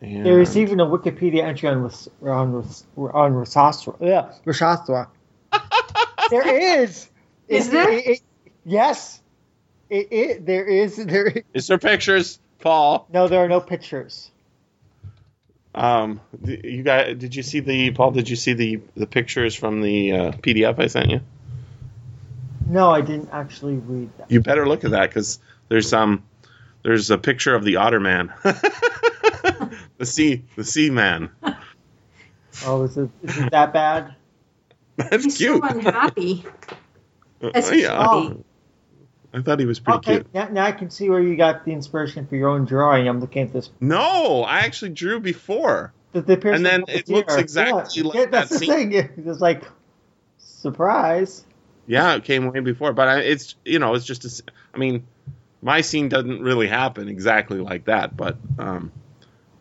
And There is even a Wikipedia entry on Ras- on on Rishathra. Yeah, Rishathra. there is. Is It- there? it- it- yes. It, it there is there. Is, Is there pictures, Paul? no, there are no pictures. Um, you guys, did you see the Paul? Did you see the the pictures from the uh, PDF I sent you? No, I didn't actually read that. You better look at that because there's um there's a picture of the otter man, the sea the sea man. Oh, is it, is it that bad? That's He's cute. so unhappy. As Uh, yeah, should. I thought he was pretty okay, cute. now, now I can see where you got the inspiration for your own drawing. I'm looking at this. No, I actually drew before. The, the And then with it looks exactly yeah, like yeah, that's that the scene. thing. It's like surprise. Yeah, it came way before, but I, it's you know it's just a s I mean, my scene doesn't really happen exactly like that, but um,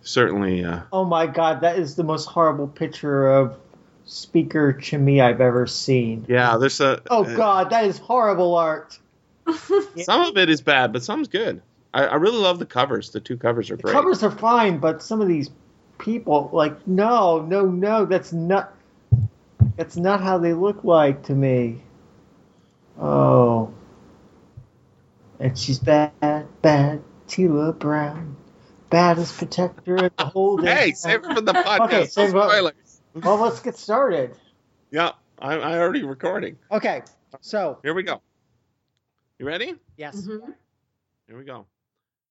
certainly. Uh, Oh my god, that is the most horrible picture of Speaker Chmee I've ever seen. yeah, there's a. Oh uh, god, that is horrible art. Some of it is bad, but some's good. I, I really love the covers. The two covers are The great. covers are fine, but some of these people, like, no, no, no, that's not. That's not how they look like to me. Oh. And she's bad, bad, Teela Brown. Baddest protector in the whole day. Hey, save it for the podcast. Okay, save it- Spoilers. Well, let's get started. Yeah, I, I already recording. Okay, so, Here we go. You ready? yes. Mhm. Here we go.